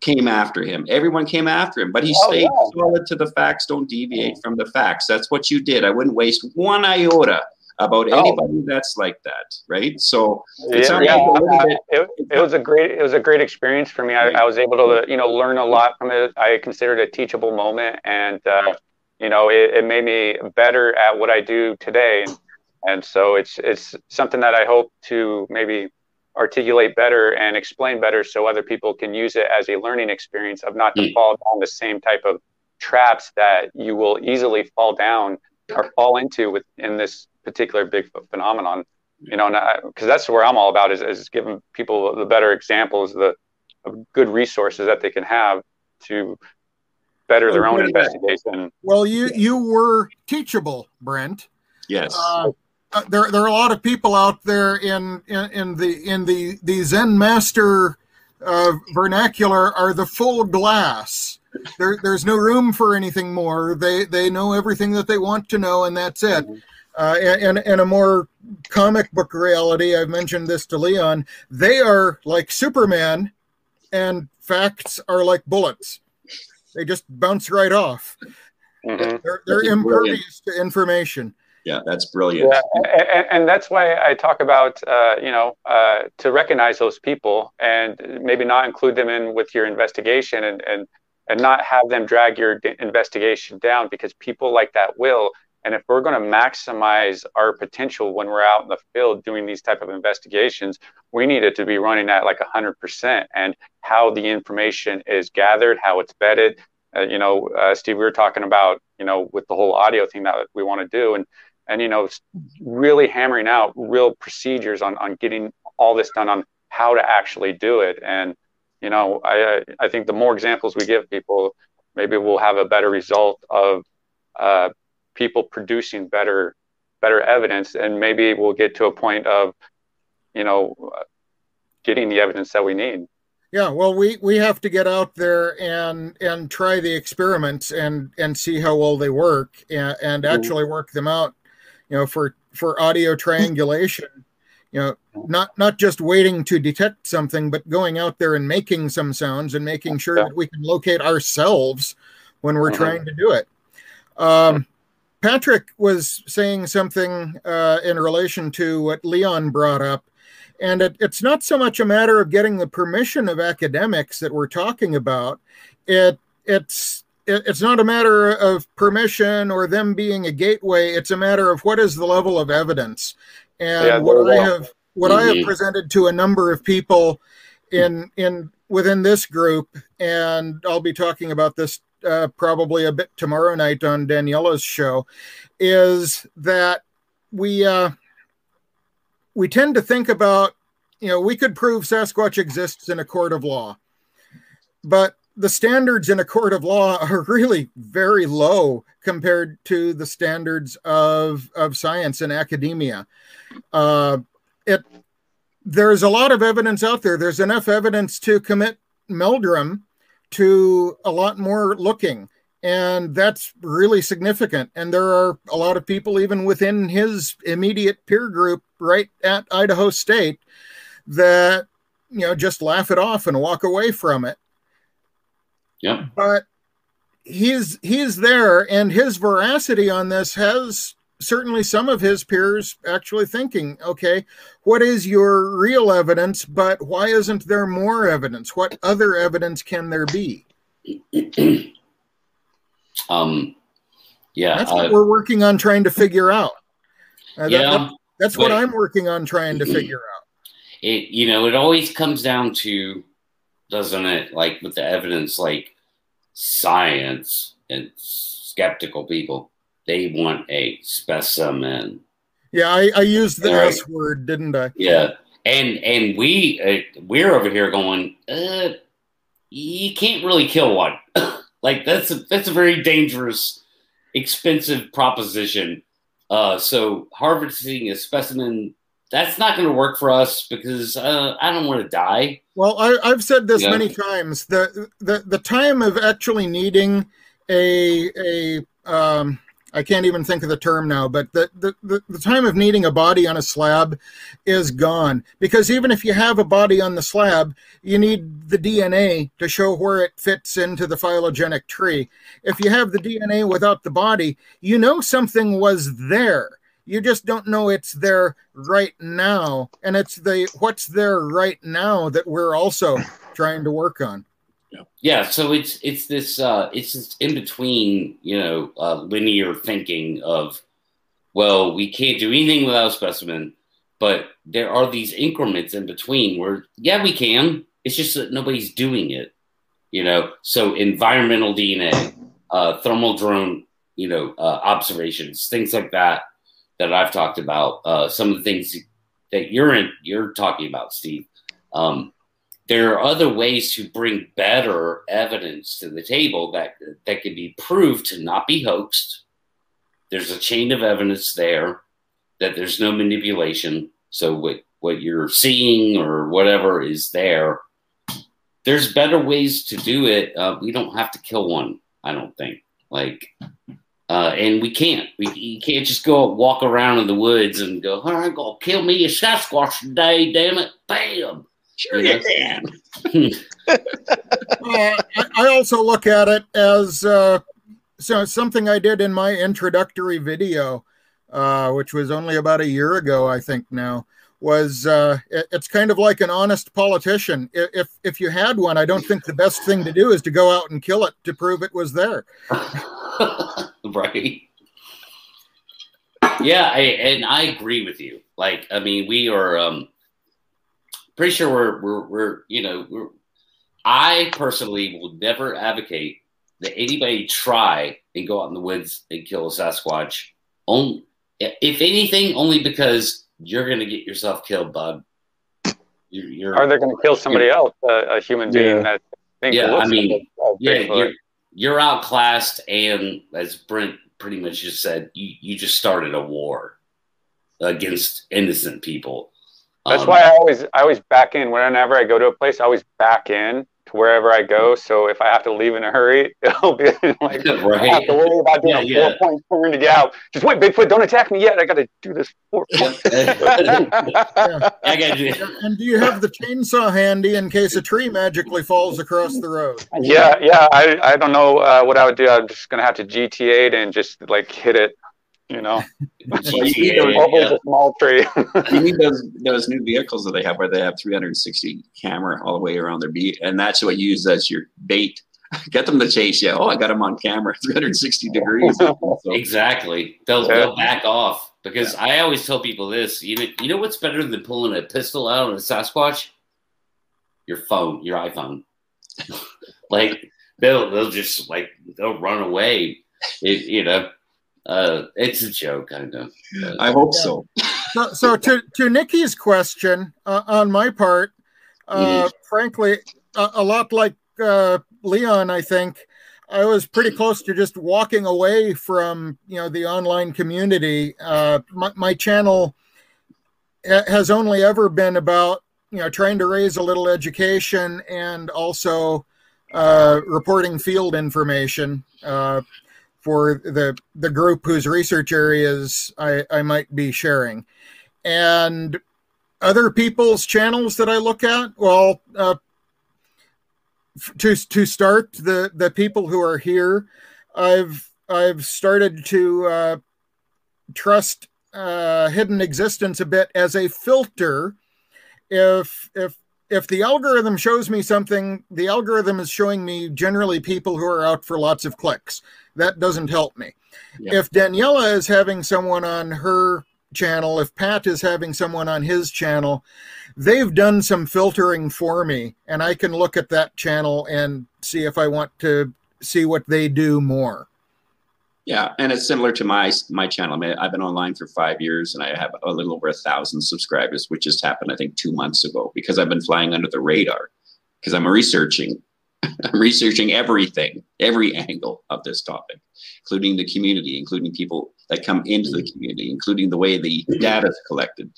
came after him. Everyone came after him, but he Oh, stayed yeah. solid to the facts. Don't deviate from the facts. That's what you did. I wouldn't waste one iota about No. anybody that's like that, right? So Yeah, It yeah, uh, bit- it, it was a great it was a great experience for me. I, I was able to you know learn a lot from it. I considered it a teachable moment, and uh, you know it, it made me better at what I do today. And, and so it's it's something that I hope to maybe articulate better and explain better, so other people can use it as a learning experience of not to Mm. fall down the same type of traps that you will easily fall down or fall into with in this particular Bigfoot phenomenon you know, because that's where I'm all about is, is giving people the better examples, the of good resources that they can have to better their own investigation. Well, you you were teachable, Brent. yes, Uh, uh, there there are a lot of people out there in in, in the in the the Zen master uh, vernacular are the full glass. There, there's no room for anything more. They they know everything that they want to know, and that's it. Uh, and, and a more comic book reality, I've mentioned this to Leon. They are like Superman, and facts are like bullets. They just bounce right off. Mhm. They're, they're That's brilliant. impervious to information. yeah, that's brilliant. Yeah, and, and that's why I talk about uh, you know uh, to recognize those people and maybe not include them in with your investigation and and and not have them drag your d- investigation down because people like that will. And if we're going to maximize our potential when we're out in the field doing these type of investigations, we need it to be running at like 100%. And how the information is gathered, how it's vetted. Uh, you know, uh, Steve, we were talking about, you know, with the whole audio thing that we want to do. And and you know really hammering out real procedures on on getting all this done on how to actually do it and you know i i think the more examples we give people maybe we'll have a better result of uh, people producing better better evidence and maybe we'll get to a point of you know getting the evidence that we need Yeah, well, we we have to get out there and and try the experiments and and see how well they work and, and actually work them out. You know, for for audio triangulation. You know, not not just waiting to detect something, but going out there and making some sounds and making sure Yeah. that we can locate ourselves when we're Mhm. trying to do it. Um, Patrick was saying something uh, in relation to what Leon brought up and it, it's not so much a matter of getting the permission of academics that we're talking about. It it's it, it's not a matter of permission or them being a gateway. It's a matter of what is the level of evidence. And Yeah, what i have what i have presented to a number of people in in within this group and i'll be talking about this uh, probably a bit tomorrow night on daniela's show is that we uh we tend to think about, you know, we could prove Sasquatch exists in a court of law, but the standards in a court of law [laughs] are really very low compared to the standards of of science and academia. Uh, it there's a lot of evidence out there. There's enough evidence to commit Meldrum to a lot more looking and that's really significant and there are a lot of people even within his immediate peer group right at idaho state that you know just laugh it off and walk away from it Yeah. but he's he's there and his veracity on this has certainly some of his peers actually thinking okay what is your real evidence but why isn't there more evidence what other evidence can there be [clears throat] Um, yeah. that's uh, what we're working on trying to figure out Uh, that- yeah. that- that's what i'm working on trying to [clears throat] figure out it you know it always comes down to doesn't it like with the evidence like science and skeptical people they want a specimen yeah i, I used the Right. s word didn't i yeah and and we uh, we're over here going uh you can't really kill one [coughs] like that's a that's a very dangerous expensive proposition uh so harvesting a specimen that's not going to work for us because uh, i don't want to die Well, I, I've said this Yeah. many times. The, the the time of actually needing a a um, I can't even think of the term now, but the, the, the, time of needing a body on a slab is gone. Because even if you have a body on the slab, you need the DNA to show where it fits into the phylogenetic tree. If you have the DNA without the body, you know something was there. You just don't know it's there right now. And it's the what's there right now that we're also trying to work on. Yeah, so it's it's this uh, it's this in between, you know, uh, linear thinking of, well, we can't do anything without a specimen, but there are these increments in between where, yeah, we can. It's just that nobody's doing it, you know. So environmental DNA, uh, thermal drone, you know, uh, observations, things like that that I've talked about. Uh, some of the things that you're in, you're talking about, Steve. Um, there are other ways to bring better evidence to the table that that can be proved to not be hoaxed. There's a chain of evidence there that there's no manipulation. So what what you're seeing or whatever is there. There's better ways to do it. Uh, we don't have to kill one. I don't think. Like, uh, and we can't. We you can't just go walk around in the woods and go, "All right, go kill me a Sasquatch today, damn it!" Bam Sure you, can. [laughs] uh, I also look at it as uh, so something I did in my introductory video, uh, which was only about a year ago, I think now. Was uh, it, it's kind of like an honest politician. If if you had one, I don't think the best thing to do is to go out and kill it to prove it was there. [laughs] right. Yeah, I, and I agree with you. Like, I mean, we are. Um, pretty sure we're we're, we're you know we're, I personally will never advocate that anybody try and go out in the woods and kill a Sasquatch. Only, if anything, only because you're going to get yourself killed, bud. You're, you're Are they going to kill somebody else, a human being yeah. that? Yeah, I mean, yeah, you're, you're outclassed, and as Brent pretty much just said, you you just started a war against innocent people. That's um, why I always I always back in whenever I go to a place. I always back in to wherever I go. So if I have to leave in a hurry, [laughs] it'll be like [laughs] right. I have to worry about doing yeah, a four point turn to get out. Just wait, Bigfoot, don't attack me yet. I got to do this four [laughs] point. yeah. I got you. And do you have the chainsaw handy in case a tree magically falls across the road? Yeah, yeah. I I don't know uh, what I would do. I'm just gonna have to GTA it and just like hit it you know, [laughs] [laughs] you need those, yeah. a small tree. you need those those new vehicles that they have where they have 360 camera all the way around their beat, and that's what you use as your bait. [laughs] Get them to chase you. Oh, I got them on camera, 360 degrees. So. Exactly. They'll, yeah. they'll back off because yeah. I always tell people this. You know, you know what's better than pulling a pistol out on a Sasquatch? Your phone, your iPhone. like they'll they'll just like they'll run away. It, you know uh, it's a joke, kind of. I hope so. so. So, to to Nikki's question, uh, on my part, uh, mm. frankly, a, a, lot like uh, Leon, I think I was pretty close to just walking away from you know the online community. Uh, my, my channel has only ever been about you know trying to raise a little education and also uh, reporting field information. For the the group whose research areas I, I might be sharing. And other people's channels that I look at, well, uh, to to start the the people who are here, I've I've started to uh, trust uh, hidden existence a bit as a filter. If if if the algorithm shows me something, the algorithm is showing me generally people who are out for lots of clicks that doesn't help me. If Daniela is having someone on her channel, if Pat is having someone on his channel, they've done some filtering for me, and I can look at that channel and see if I want to see what they do more. Yeah, and it's similar to my my channel. I have been online for five years, and I have a little over a thousand subscribers, which just happened I think two months ago because I've been flying under the radar because I'm researching [laughs] I'm researching everything, every angle of this topic, including the community, including people that come into the mm-hmm. community, including the way the mm-hmm. data is collected.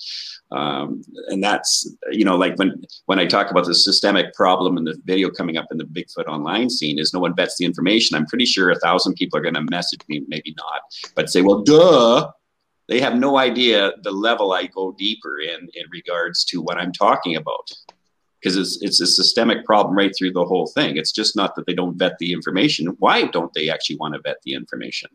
Um, and that's, you know, like when, when I talk about the systemic problem in the video coming up in the Bigfoot online scene is no one vets the information. I'm pretty sure a thousand people are going to message me, maybe not, but say, well, duh, they have no idea the level I go deeper in in regards to what I'm talking about. Because it's it's a systemic problem right through the whole thing. It's just not that they don't vet the information. Why don't they actually want to vet the information?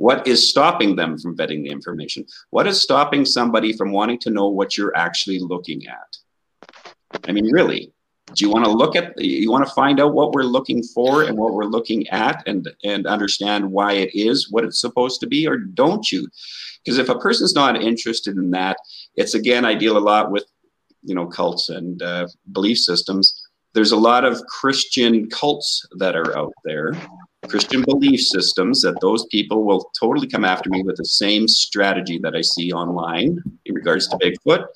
What is stopping them from vetting the information? What is stopping somebody from wanting to know what you're actually looking at? I mean, really, do you want to look at you want to find out what we're looking for and what we're looking at and and understand why it is what it's supposed to be or don't you because if a person's not interested in that it's again i deal a lot with you know cults and uh, belief systems there's a lot of christian cults that are out there christian belief systems that those people will totally come after me with the same strategy that i see online in regards to bigfoot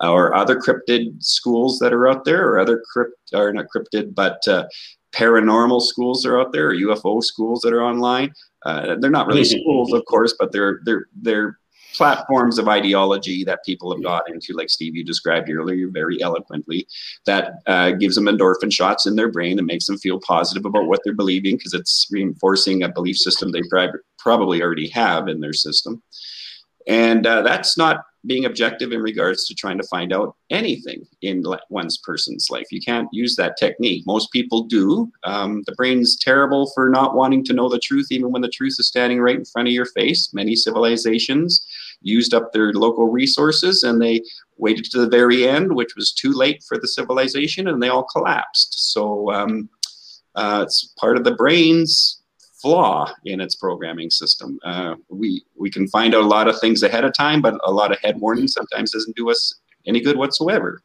or other cryptid schools that are out there, or other crypt are not cryptid, but uh, paranormal schools are out there, or UFO schools that are online. Uh, they're not really [laughs] schools, of course, but they're they're they're platforms of ideology that people have got into, like Steve you described earlier very eloquently, that uh, gives them endorphin shots in their brain and makes them feel positive about what they're believing because it's reinforcing a belief system they probably already have in their system. And uh, that's not being objective in regards to trying to find out anything in one's person's life. You can't use that technique. Most people do. Um, the brain's terrible for not wanting to know the truth, even when the truth is standing right in front of your face. Many civilizations used up their local resources and they waited to the very end, which was too late for the civilization, and they all collapsed. So um, uh, it's part of the brain's flaw in its programming system. Uh, we we can find out a lot of things ahead of time, but a lot of head warning sometimes doesn't do us any good whatsoever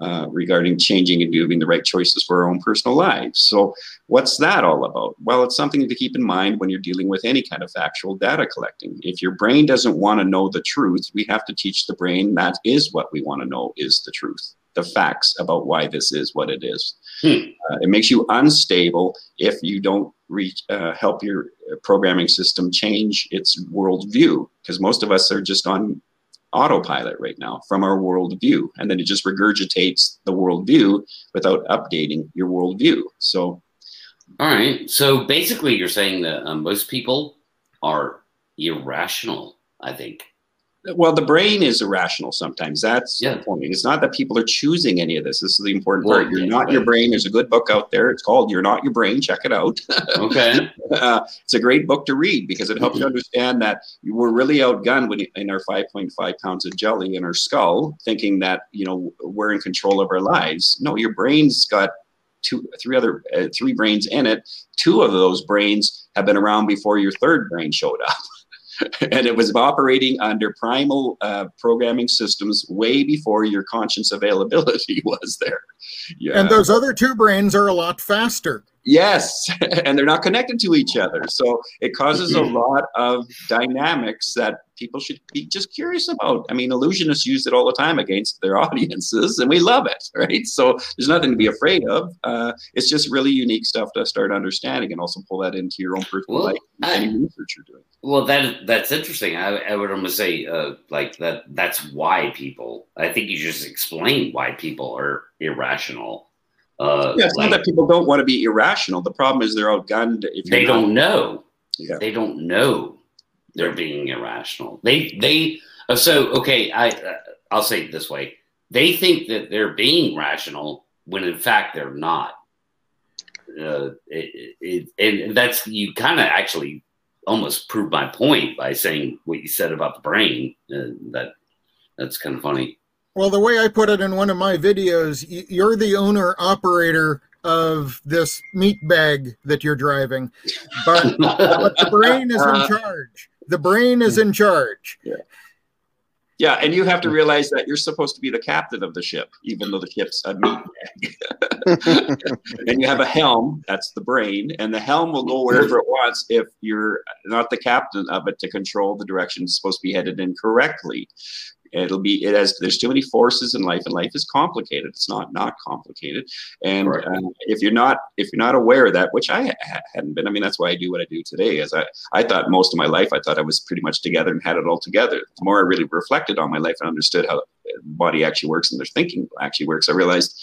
uh, regarding changing and doing the right choices for our own personal lives. So, what's that all about? Well, it's something to keep in mind when you're dealing with any kind of factual data collecting. If your brain doesn't want to know the truth, we have to teach the brain that is what we want to know is the truth, the facts about why this is what it is. Hmm. Uh, it makes you unstable if you don't reach, uh, help your programming system change its worldview. Because most of us are just on autopilot right now from our worldview, and then it just regurgitates the worldview without updating your worldview. So, all right. So basically, you're saying that um, most people are irrational. I think well the brain is irrational sometimes. That's yeah. the point. It's not that people are choosing any of this. This is the important well, part. You're yeah, not right. your brain. There's a good book out there. It's called you're not your brain. Check it out. [laughs] Okay. Uh, it's a great book to read because it helps you understand that we're really outgunned when, in our 5.5 pounds of jelly in our skull thinking that you know we're in control of our lives. No your brain's got two three other uh, three brains in it. Two of those brains have been around before your third brain showed up [laughs] [laughs] and it was operating under primal uh, programming systems way before your conscious availability [laughs] was there. Yeah. And those other two brains are a lot faster. Yes, [laughs] and they're not connected to each other. So it causes a lot of dynamics that people should be just curious about. I mean, illusionists use it all the time against their [laughs] audiences, and we love it, [laughs] right? So there's nothing to be afraid of. Uh, it's just really unique stuff to start understanding and also pull that into your own personal well, life, any research you're doing. Well, that that's interesting. I, I would almost say, uh, like that. That's why people. I think you just explained why people are irrational uh, yeah, it's like, not that people don't want to be irrational. The problem is they're outgunned. If they don't know, yeah. they don't know they're being irrational. They they uh, so okay. I uh, I'll say it this way: they think that they're being rational when in fact they're not. Uh, it, it, and that's you kind of actually almost proved my point by saying what you said about the brain. Uh, that that's kind of funny. Well, the way I put it in one of my videos, you're the owner operator of this meat bag that you're driving, but, but the brain is in [laughs] uh, charge. The brain is in charge. Yeah. Yeah, and you have to realize that you're supposed to be the captain of the ship, even though the ship's a meat bag. [laughs] and you have a helm, that's the brain, and the helm will go wherever it wants if you're not the captain of it to control the direction it's supposed to be headed in correctly It'll be it has there's too many forces in life, and life is complicated. It's not not complicated. And right. uh, if you're not if you're not aware of that, which I ha- hadn't been, I mean that's why I do what I do today. As I I thought most of my life, I thought I was pretty much together and had it all together. The more I really reflected on my life and understood how the body actually works and their thinking actually works, I realized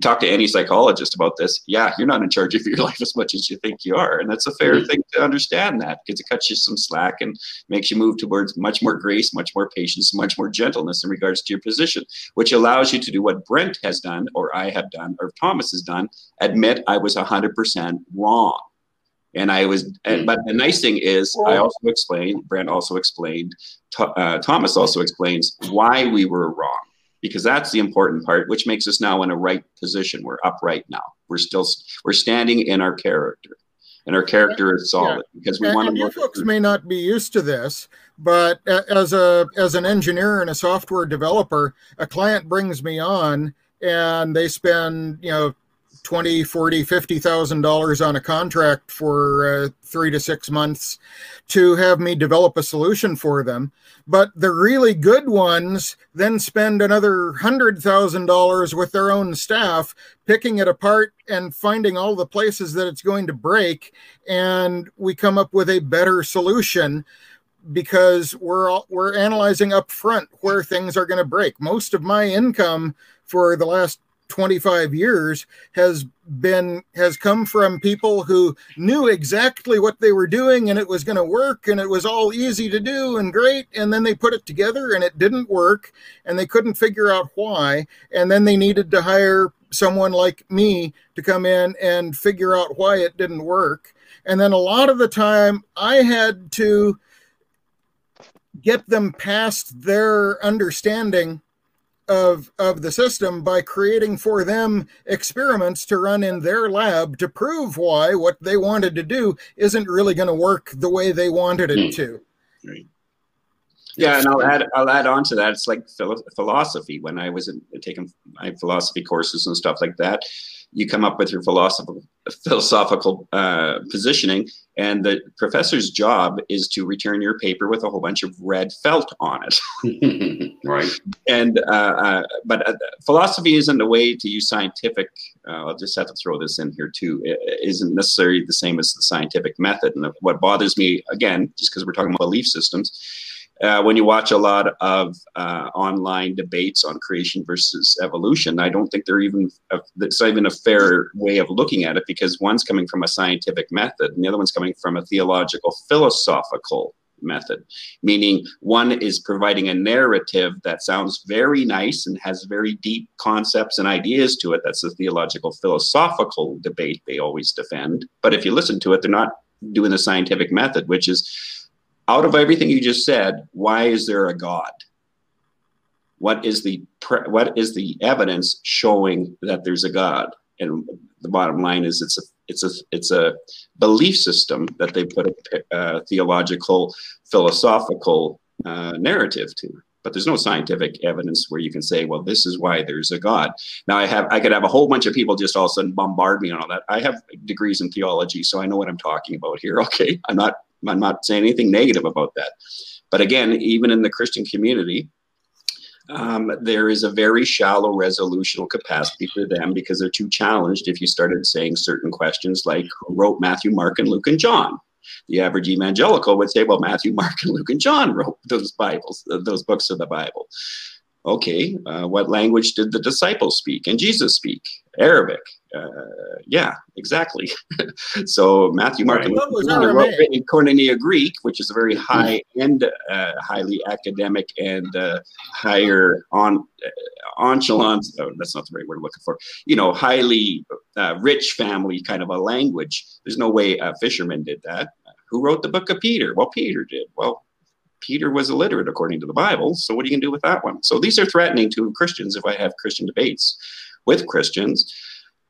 talk to any psychologist about this. Yeah, you're not in charge of your [laughs] life as much as you think you are. And that's a fair mm-hmm. thing to understand that because it cuts you some slack and makes you move towards much more grace, much more patience, much more gentleness in regards to your position, which allows you to do what Brent has done or I have done or Thomas has done, admit I was 100% wrong. And I was, and, but the nice thing is, I also explained, Brent also explained, uh, Thomas also explains why we were wrong because that's the important part, which makes us now in a right position. We're upright now. We're still we're standing in our character, and our character is solid yeah. because we and, want to. You folks may not be used to this, but as a as an engineer and a software developer, a client brings me on and they spend you know 20 40 50 thousand dollars on a contract for uh, three to six months to have me develop a solution for them. But the really good ones then spend another hundred thousand dollars with their own staff picking it apart and finding all the places that it's going to break. And we come up with a better solution because we're all, we're analyzing up front where things are going to break. Most of my income for the last 25 years has been has come from people who knew exactly what they were doing and it was going to work and it was all easy to do and great. And then they put it together and it didn't work and they couldn't figure out why. And then they needed to hire someone like me to come in and figure out why it didn't work. And then a lot of the time i had to get them past their understanding of of the system by creating for them experiments to run in their lab to prove why what they wanted to do isn't really going to work the way they wanted it hmm. to. Right. Yeah, and I'll add I'll add on to that. It's like philosophy. When I was in, taking my philosophy courses and stuff like that, you come up with your philosophical philosophical uh, positioning, and the professor's job is to return your paper with a whole bunch of red felt on it. [laughs] [laughs] right. And uh, uh, but uh, philosophy isn't a way to use scientific. Uh, I'll just have to throw this in here too. It isn't necessarily the same as the scientific method. And what bothers me again, just because we're talking about belief systems uh, when you watch a lot of uh, online debates on creation versus evolution, I don't think they're even a, it's even a fair way of looking at it because one's coming from a scientific method and the other one's coming from a theological philosophical method, meaning one is providing a narrative that sounds very nice and has very deep concepts and ideas to it. That's the theological philosophical debate they always defend. But if you listen to it, they're not doing the scientific method, which is out of everything you just said, why is there a God? What is the what is the evidence showing that there's a God? And the bottom line is it's a it's a it's a belief system that they put a theological philosophical uh, narrative to but there's no scientific evidence where you can say well this is why there's a god now i have i could have a whole bunch of people just all of a sudden bombard me on all that i have degrees in theology so i know what i'm talking about here [laughs] okay i'm not I'm not saying anything negative about that. But again, even in the Christian community, um, there is a very shallow resolutional capacity for them because they're too challenged if you started saying certain questions like who wrote Matthew, Mark, and Luke and John. The average evangelical would say, well, Matthew, Mark, and Luke and John wrote those Bibles, those books of the Bible. Okay, uh, what language did the disciples speak and Jesus speak? Arabic. Uh, yeah, exactly. [laughs] so Matthew, Mark, and Luke wrote in Koinonia Greek, which is a very high end, uh, highly academic and uh, higher on uh, echelon. Oh, that's not the right word I'm looking for. You know, highly uh, rich family kind of a language. There's no way a fisherman did that. Who wrote the book of Peter? Well, Peter did. Well, Peter was illiterate according to the Bible. So what are you going to do with that one? So these are threatening to Christians if I have Christian debates with Christians.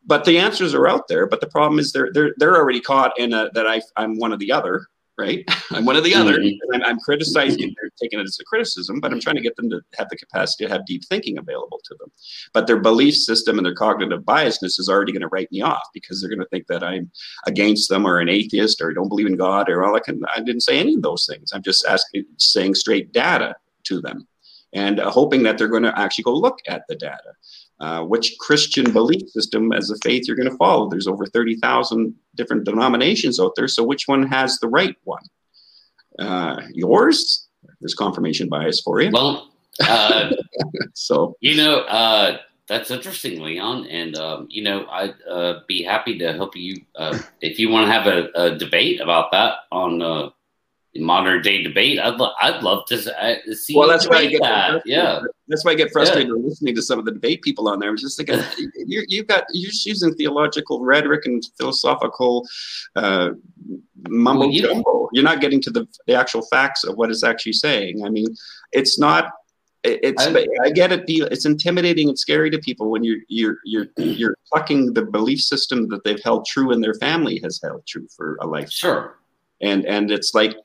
But the answers are out there. But the problem is they're they're they're already caught in a, that I I'm one of the other right? [laughs] I'm one of the other. Mm-hmm. I'm, I'm, criticizing, they're taking it as a criticism, but I'm trying to get them to have the capacity to have deep thinking available to them. But their belief system and their cognitive biasness is already going to write me off because they're going to think that I'm against them or an atheist or don't believe in God or all I can. I didn't say any of those things. I'm just asking, saying straight data to them. and uh, hoping that they're going to actually go look at the data. Uh, which Christian belief system as a faith you're going to follow? There's over 30,000 different denominations out there. So which one has the right one? Uh, yours? There's confirmation bias for you. Well, uh, [laughs] so you know, uh, that's interesting, Leon. And um, you know, I'd uh, be happy to help you uh, if you want to have a, a, debate about that on uh, modern day debate. I'd lo- I'd love to uh, see. Well, that's why I get that. Yeah, that's why I get frustrated yeah. listening to some of the debate people on there. It's just like [laughs] you you've got you're just using theological rhetoric and philosophical uh, mumbo well, you, jumbo. You're not getting to the the actual facts of what it's actually saying. I mean, it's not it's I, I, get it it's intimidating and scary to people when you're you're you're [clears throat] you're plucking the belief system that they've held true and their family has held true for a life sure and and it's like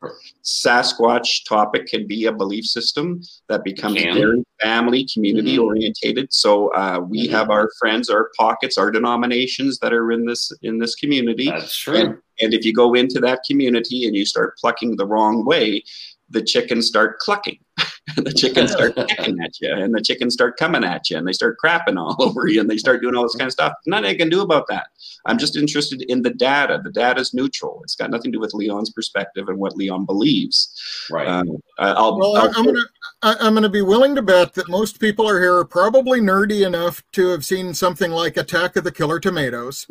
sasquatch topic can be a belief system that becomes very family community mm-hmm. orientated. So uh, we mm-hmm. have our friends our pockets our denominations that are in this in this community. That's true. And, and if you go into that community and you start plucking the wrong way the chickens start clucking [laughs] [laughs] the chickens start [laughs] pecking at you and the chickens start coming at you and they start crapping all [laughs] over you and they start doing all this kind of stuff. Nothing I can do about that. I'm just interested in the data. The data is neutral. It's got nothing to do with Leon's perspective and what Leon believes. Right. Um, I'll, well, I'll, I'm gonna I'm gonna be willing to bet that most people are here are probably nerdy enough to have seen something like Attack of the Killer Tomatoes.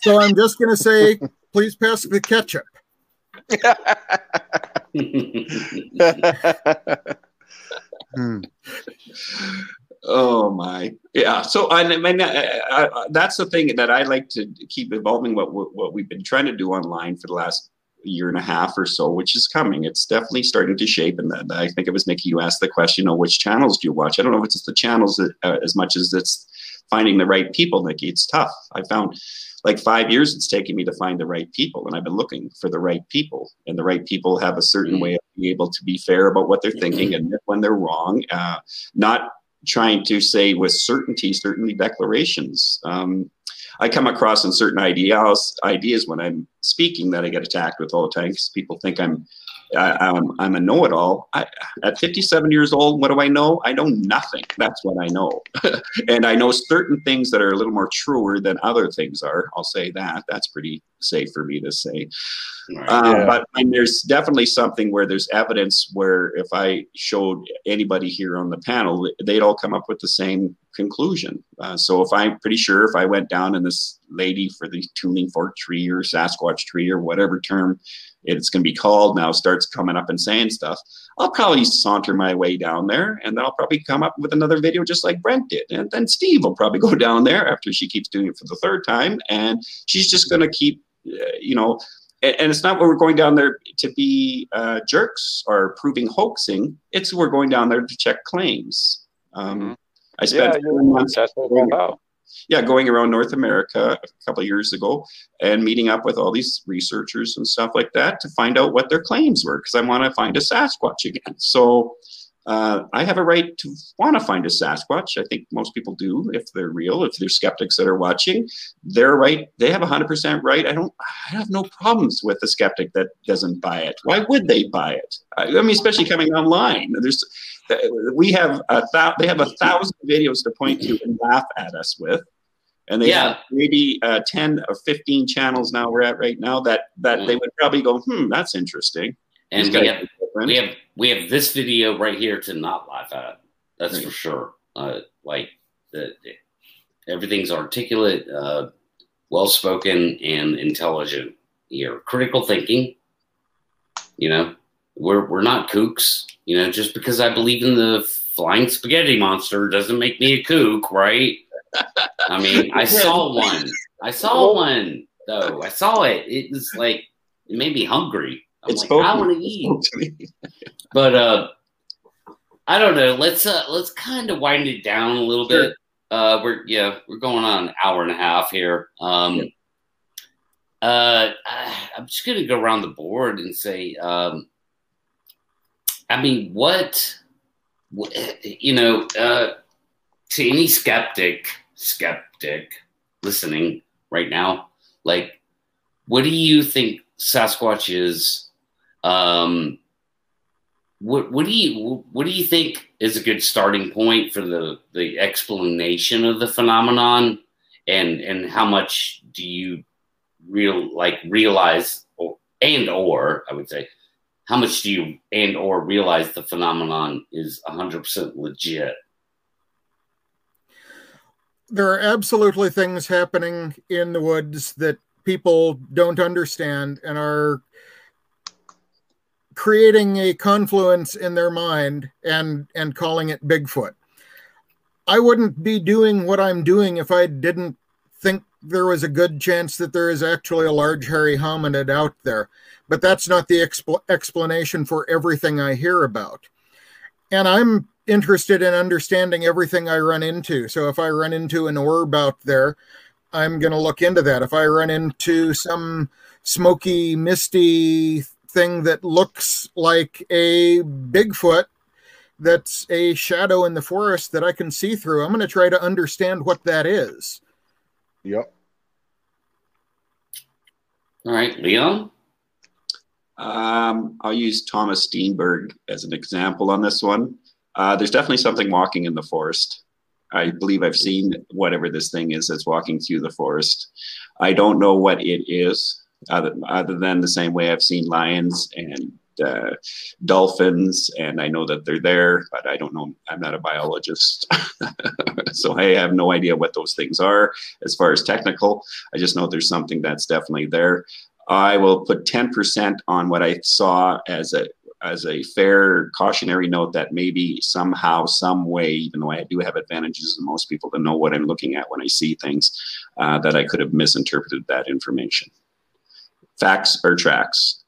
so I'm just gonna say, please pass the ketchup. Hmm. [laughs] Oh my, yeah. So I, I mean, I, I, that's the thing that I like to keep evolving. What what we've been trying to do online for the last year and a half or so, which is coming. It's definitely starting to shape. And I think it was Nikki. You asked the question, you know, which channels do you watch? I don't know if it's just the channels that, uh, as much as it's finding the right people, Nikki. It's tough. I found like five years it's taken me to find the right people and i've been looking for the right people and the right people have a certain mm-hmm. way of being able to be fair about what they're thinking and when they're wrong uh, not trying to say with certainty certainly declarations um, i come across in certain ideas ideas when i'm speaking that i get attacked with all the time because people think i'm I, am I'm a know-it-all. I, at 57 years old, what do I know? I know nothing. That's what I know, [laughs] and I know certain things that are a little more truer than other things are. I'll say that. That's pretty safe for me to say. Right, um, yeah. But I mean, there's definitely something where there's evidence where if I showed anybody here on the panel, they'd all come up with the same conclusion. Uh, so if I'm pretty sure if I went down and this lady for the tuning fork tree or Sasquatch tree or whatever term it's going to be called now starts coming up and saying stuff, I'll probably saunter my way down there and then I'll probably come up with another video just like Brent did. And then Steve will probably [laughs] go down there after she keeps doing it for the third time. And she's just going to keep, uh, you know, and, and, it's not where we're going down there to be uh, jerks or proving hoaxing. It's we're going down there to check claims. Um, mm-hmm. I spent yeah, months. That's what it's about yeah, going around North America a couple years ago and meeting up with all these researchers and stuff like that to find out what their claims were because I want to find a Sasquatch again. So uh, I have a right to want to find a Sasquatch. I think most people do if they're real. If they're skeptics that are watching, they're right. They have 100% right. I don't. I have no problems with the skeptic that doesn't buy it. Why would they buy it? I mean, especially coming online. There's we have a th- they have a thousand videos to point to and laugh at us with and they yeah. have maybe uh, 10 or 15 channels now we're at right now that that mm. they would probably go hmm that's interesting and we have, we have we have this video right here to not laugh at that's right. for sure uh, like the, the, everything's articulate uh, well spoken and intelligent here critical thinking you know we're we're not kooks you know just because i believe in the flying spaghetti monster doesn't make me a kook right I mean, I [laughs] saw one. I saw one though. I saw it. It was like it made me hungry. I'm it's like, I want to eat. [laughs] but uh, I don't know. Let's uh, let's kind of wind it down a little sure. bit. Uh, we're yeah, we're going on an hour and a half here. Um, yeah. uh, I'm just gonna go around the board and say, um, I mean, what, what you know, uh, to any skeptic skeptic listening right now, like, what do you think Sasquatch is? Um, what what do you what do you think is a good starting point for the the explanation of the phenomenon? And and how much do you real like realize or, and or I would say how much do you and or realize the phenomenon is 100% legit? There are absolutely things happening in the woods that people don't understand and are creating a confluence in their mind and and calling it Bigfoot. I wouldn't be doing what I'm doing if I didn't think there was a good chance that there is actually a large hairy hominid out there. But that's not the expl- explanation for everything I hear about. And I'm interested in understanding everything I run into. So if I run into an orb out there, I'm going to look into that. If I run into some smoky, misty thing that looks like a Bigfoot that's a shadow in the forest that I can see through. I'm going to try to understand what that is. Yep. All right, Leon. Um, I'll use Thomas Steenburg as an example on this one. Uh, there's definitely something walking in the forest. I believe I've seen whatever this thing is that's walking through the forest. I don't know what it is other, other than the same way I've seen lions and uh, dolphins, and I know that they're there, but I don't know. I'm not a biologist, [laughs] so I have no idea what those things are as far as technical. I just know there's something that's definitely there. I will put 10% on what I saw as a as a fair cautionary note that maybe somehow, some way, even though I do have advantages than most people to know what I'm looking at when I see things, uh, that I could have misinterpreted that information. Facts are tracks.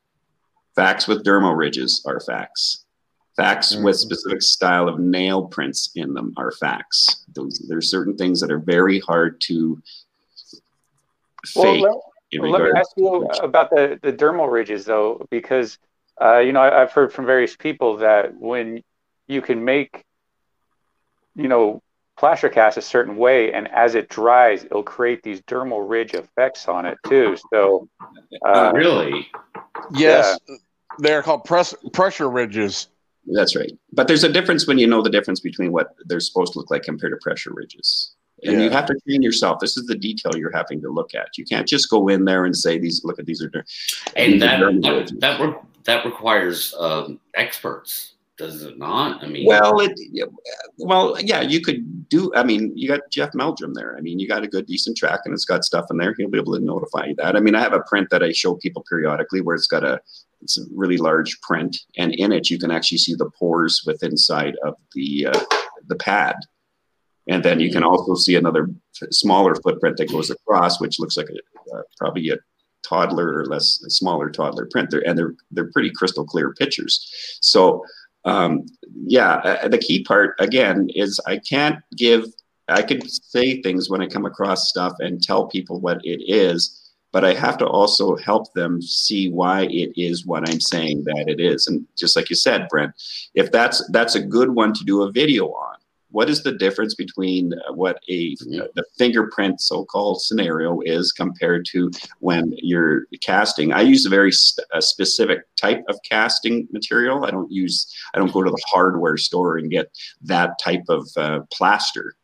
Facts with dermal ridges are facts. Facts mm-hmm. with specific style of nail prints in them are facts. Those, there's certain things that are very hard to fake. Well, let, let me ask you about the, the dermal ridges, though, because uh, you know I, I've heard from various people that when you can make you know plaster cast a certain way, and as it dries, it'll create these dermal ridge effects on it too. So, uh, really, yes, yeah. they're called press, pressure ridges. That's right. But there's a difference when you know the difference between what they're supposed to look like compared to pressure ridges. And yeah. you have to train yourself. This is the detail you're having to look at. You can't just go in there and say these. Look at these are. And that that, that, that requires um, experts does it not? I mean, well, it, well, yeah, you could do. I mean, you got Jeff Meldrum there. I mean, you got a good, decent track, and it's got stuff in there. He'll be able to notify you that. I mean, I have a print that I show people periodically where it's got a, it's a really large print, and in it you can actually see the pores within inside of the uh, the pad, and then you can mm-hmm. also see another smaller footprint that goes across, which looks like a, uh, probably a toddler or less a smaller toddler print there, and they're they're pretty crystal clear pictures. So um, yeah, uh, the key part again is I can't give. I can say things when I come across stuff and tell people what it is, but I have to also help them see why it is what I'm saying that it is. And just like you said, Brent, if that's that's a good one to do a video on, what is the difference between uh, what a uh, the fingerprint so-called scenario is compared to when you're casting? I use a very st- a specific type of casting material. I don't use i don't go to the hardware store and get that type of uh, plaster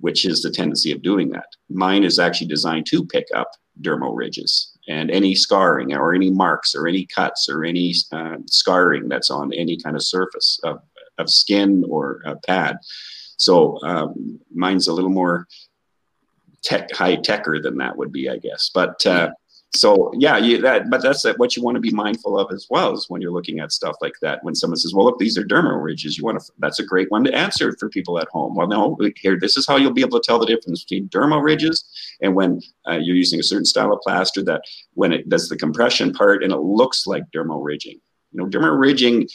which is the tendency of doing that. Mine is actually designed to pick up dermal ridges and any scarring or any marks or any cuts or any uh, scarring that's on any kind of surface of, of skin or a pad so um, mine's a little more tech high techer than that would be, I guess. But uh, so yeah, you, that but that's what you want to be mindful of as well is when you're looking at stuff like that. When someone says, "Well, look, these are dermal ridges," you want to that's a great one to answer for people at home. Well, no, here this is how you'll be able to tell the difference between dermal ridges and when uh, you're using a certain style of plaster that when it does the compression part and it looks like dermal ridging. You know, dermal ridging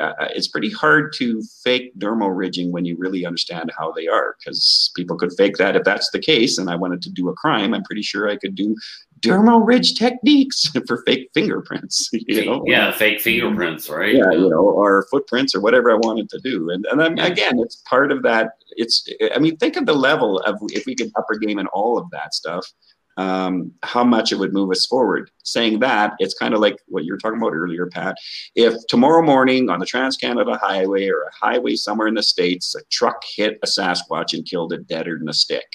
uh, it's pretty hard to fake dermal ridging when you really understand how they are because people could fake that if that's the case and i wanted to do a crime i'm pretty sure i could do dermal ridge techniques [laughs] for fake fingerprints [laughs] you know? yeah fake fingerprints right? Yeah you know or footprints or whatever i wanted to do and, and then, again it's part of that it's i mean think of the level of if we could upper game in all of that stuff um, how much it would move us forward. Saying that, it's kind of like what you were talking about earlier, Pat. If tomorrow morning on the Trans Canada Highway or a highway somewhere in the States, a truck hit a Sasquatch and killed it deader than a stick,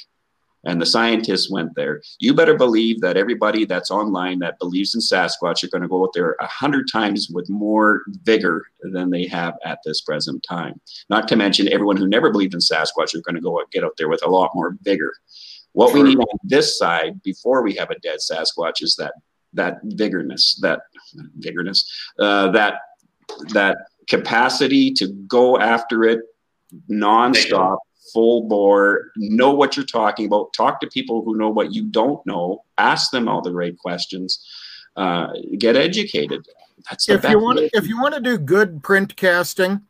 and the scientists went there, you better believe that everybody that's online that believes in Sasquatch are going to go out there a hundred times with more vigor than they have at this present time. Not to mention everyone who never believed in Sasquatch are going to go get out there with a lot more vigor. What we need on this side before we have a dead Sasquatch is that that vigorness, that vigorness, uh, that that capacity to go after it nonstop, full bore, know what you're talking about, talk to people who know what you don't know, ask them all the right questions, uh, get educated. That's if you want. If you want to do good print casting,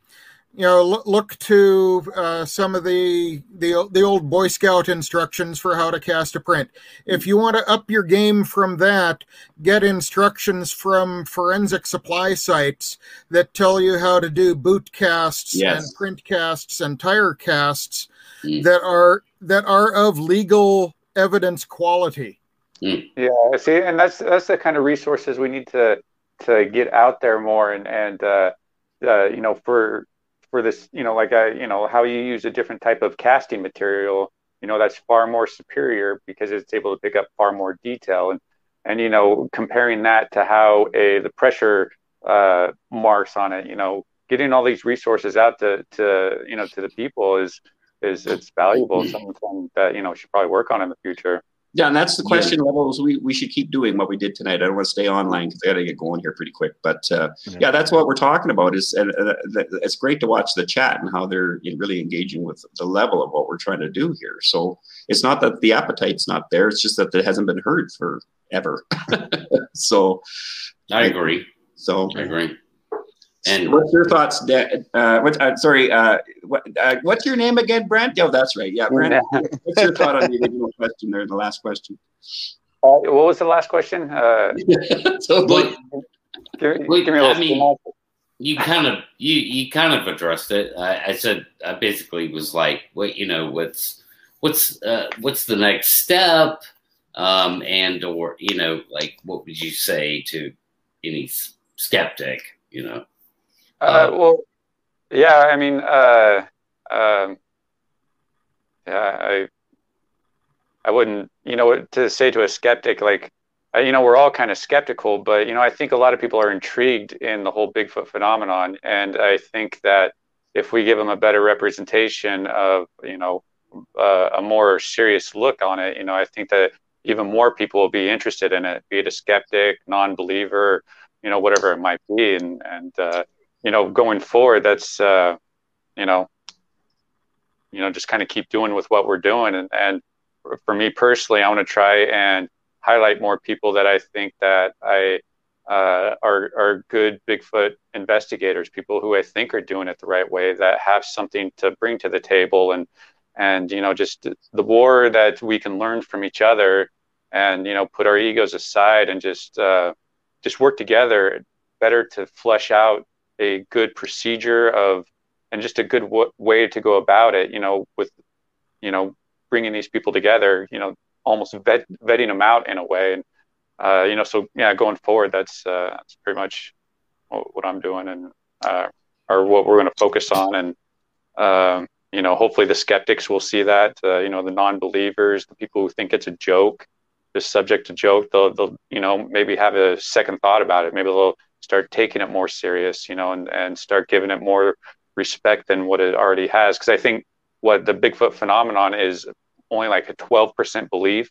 you know look, look to uh, some of the, the the old boy scout instructions for how to cast a print if you want to up your game from that get instructions from forensic supply sites that tell you how to do boot casts yes. and print casts and tire casts mm. that are that are of legal evidence quality mm. yeah see and that's that's the kind of resources we need to to get out there more and and uh, uh, you know for for this, you know, like I, you know, how you use a different type of casting material, you know, that's far more superior because it's able to pick up far more detail. And, and, you know, comparing that to how a, the pressure uh, marks on it, you know, getting all these resources out to, to, you know, to the people is, is it's valuable. Something that, you know, should probably work on in the future. Yeah, and that's the question yeah. levels we, we should keep doing what we did tonight. I don't want to stay online because I got to get going here pretty quick. But uh, yeah. yeah. that's what we're talking about. Is and uh, it's great to watch the chat and how they're really engaging with the level of what we're trying to do here. So it's not that the appetite's not there; it's just that it hasn't been heard forever. [laughs] so I agree. So I agree. And what's your thoughts? Uh, what, uh, sorry, uh, what, uh, what's your name again, Brent? Oh, that's right. Yeah, Brent. what's your thought on the original question there, the last question? Uh, what was the last question? Uh, [laughs] so, but, give, give me I mean, you kind of you you kind of addressed it. I, I, said I basically was like, what you know, what's what's uh, what's the next step, um, and or you know, like what would you say to any skeptic, you know? Uh, well, yeah, I mean, uh, um, yeah, I, I wouldn't, you know, to say to a skeptic, like, you know, we're all kind of skeptical, but, you know, I think a lot of people are intrigued in the whole Bigfoot phenomenon. And I think that if we give them a better representation of, you know, uh, a more serious look on it, you know, I think that even more people will be interested in it, be it a skeptic, non believer, you know, whatever it might be. And, and, uh, you know, going forward, that's, uh, you know, you know, just kind of keep doing with what we're doing. And, and for me personally, I want to try and highlight more people that I think that I, uh, are, are good Bigfoot investigators, people who I think are doing it the right way, that have something to bring to the table, and and you know just the war that we can learn from each other, and you know put our egos aside and just uh, just work together better to flesh out a good procedure of and just a good w- way to go about it you know with you know bringing these people together you know almost vet, vetting them out in a way. And uh, you know so yeah going forward that's uh, that's pretty much what, what i'm doing and uh, or what we're going to focus on. And um, you know hopefully the skeptics will see that uh, you know the non-believers the people who think it's a joke just subject to joke they'll, they'll you know maybe have a second thought about it. Maybe they'll start taking it more serious, you know, and, and start giving it more respect than what it already has. Because I think what the Bigfoot phenomenon is only like a 12% belief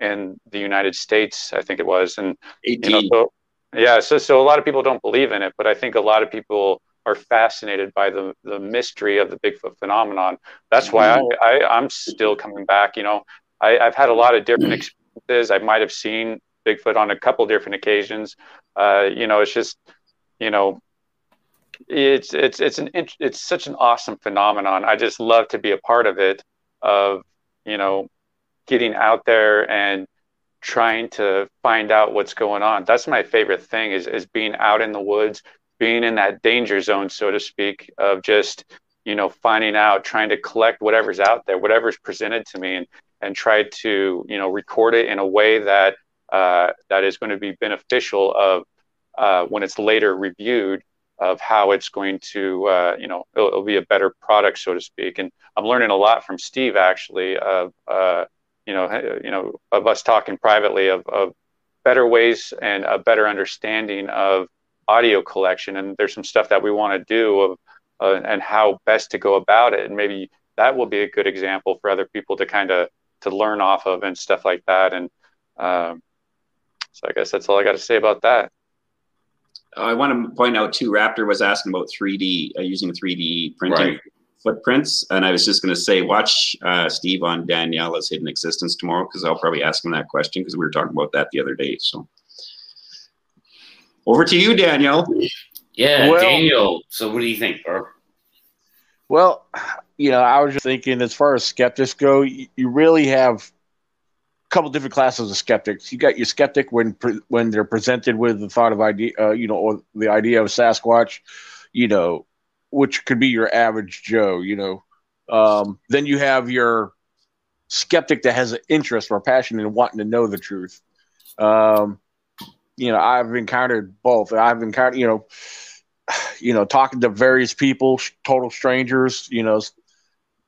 in the United States, I think it was. And, 18. You know, so, yeah, so, so a lot of people don't believe in it, but I think a lot of people are fascinated by the, the mystery of the Bigfoot phenomenon. That's why I, mm-hmm. I, I'm still coming back. You know, I, I've had a lot of different experiences. I might have seen Bigfoot on a couple different occasions. Uh, you know, it's just, you know, it's it's it's an it's such an awesome phenomenon. I just love to be a part of it. Of you know, getting out there and trying to find out what's going on. That's my favorite thing is is being out in the woods, being in that danger zone, so to speak, of just you know finding out, trying to collect whatever's out there, whatever's presented to me, and and try to you know record it in a way that uh, that is going to be beneficial of uh, when it's later reviewed of how it's going to uh, you know it'll, it'll, be a better product so to speak. And i'm learning a lot from steve actually of uh, you know you know of us talking privately of, of better ways and a better understanding of audio collection. And there's some stuff that we want to do of uh, and how best to go about it. And maybe that will be a good example for other people to kind of to learn off of and stuff like that. And um, so i guess that's all i got to say about that I want to point out too. Raptor was asking about 3D uh, using 3D printing right. footprints, and I was just going to say, watch uh, Steve on Daniela's Hidden Existence tomorrow because I'll probably ask him that question because we were talking about that the other day. So, over to you, Daniel. Yeah, well, Daniel. So, what do you think, bro? Well, you know, I was just thinking, as far as skeptics go, you really have couple different classes of skeptics. You got your skeptic when when they're presented with the thought of idea, uh, you know, or the idea of Sasquatch, you know, which could be your average Joe, you know. Um, then you have your skeptic that has an interest or passion in wanting to know the truth. Um, you know, I've encountered both. I've encountered, you know, [sighs] you know, talking to various people, total strangers, you know,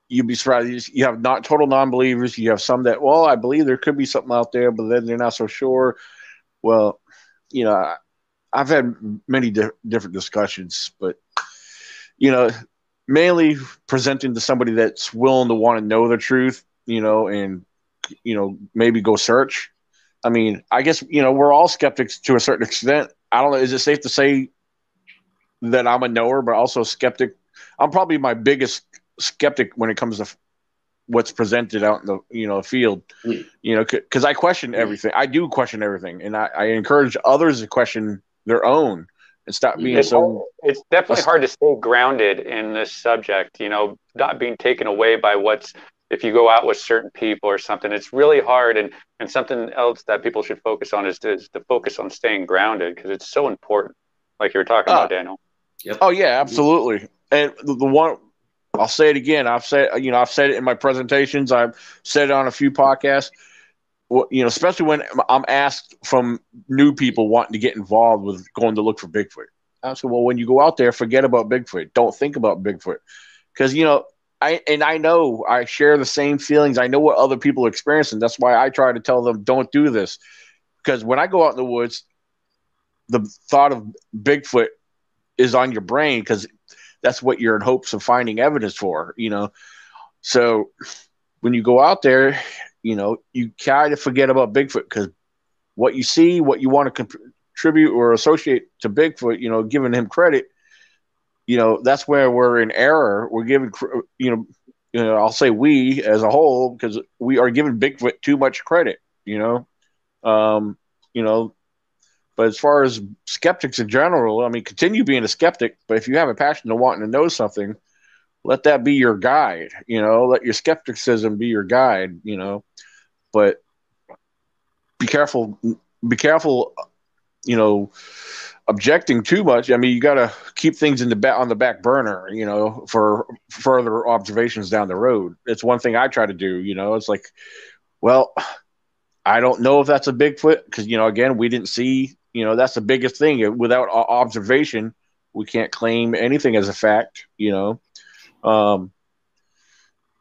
you'd be surprised. You have not total non-believers. You have some that, well, I believe there could be something out there, but then they're not so sure. Well, you know, I've had many di- different discussions, but you know, mainly presenting to somebody that's willing to want to know the truth, you know, and you know, maybe go search. I mean, I guess you know we're all skeptics to a certain extent. I don't know. Is it safe to say that I'm a knower, but also skeptic? I'm probably my biggest skeptic when it comes to what's presented out in the you know field. Mm. you know because i question mm. everything. I do question everything and I, I, encourage others to question their own and stop being it's, so it's definitely hard to stay grounded in this subject you know not being taken away by what's if you go out with certain people or something it's really hard and and something else that people should focus on is to, is to focus on staying grounded because it's so important like you were talking uh, about daniel. Yep. oh yeah absolutely. And the, the one I'll say it again. I've said, you know, I've said it in my presentations. I've said it on a few podcasts. You know, especially when I'm asked from new people wanting to get involved with going to look for Bigfoot. I said, well, when you go out there, forget about Bigfoot. Don't think about Bigfoot, because you know, I and I know I share the same feelings. I know what other people are experiencing. That's why I try to tell them, don't do this, because when I go out in the woods, the thought of Bigfoot is on your brain because that's what you're in hopes of finding evidence for, you know. So when you go out there, you know, you kind of forget about Bigfoot because what you see, what you want to contribute or associate to Bigfoot, you know, giving him credit, you know, that's where we're in error. We're giving, you know, you know, I'll say we as a whole because we are giving Bigfoot too much credit, you know. Um, you know, but as far as skeptics in general, I mean, continue being a skeptic. But if you have a passion to wanting to know something, let that be your guide. You know, let your skepticism be your guide. You know, but be careful. Be careful. You know, objecting too much. I mean, you got to keep things in the back on the back burner. You know, for further observations down the road. It's one thing I try to do. You know, it's like, well. I don't know if that's a Bigfoot because you know again we didn't see you know that's the biggest thing. Without observation we can't claim anything as a fact you know? Um,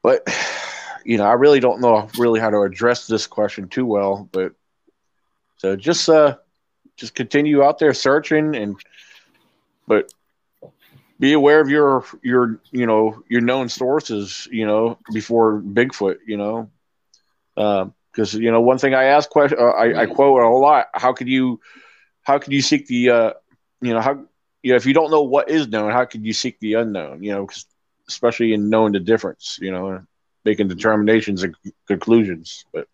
but you know i really don't know really how to address this question too well but so just uh just continue out there searching and but be aware of your your you know your known sources you know before bigfoot you know? Because uh, you know one thing i ask question uh, I, I quote a lot how could you how can you seek the uh, you know how you know if you don't know what is known, how can you seek the unknown? You know, especially in knowing the difference. You know, making determinations and conclusions. But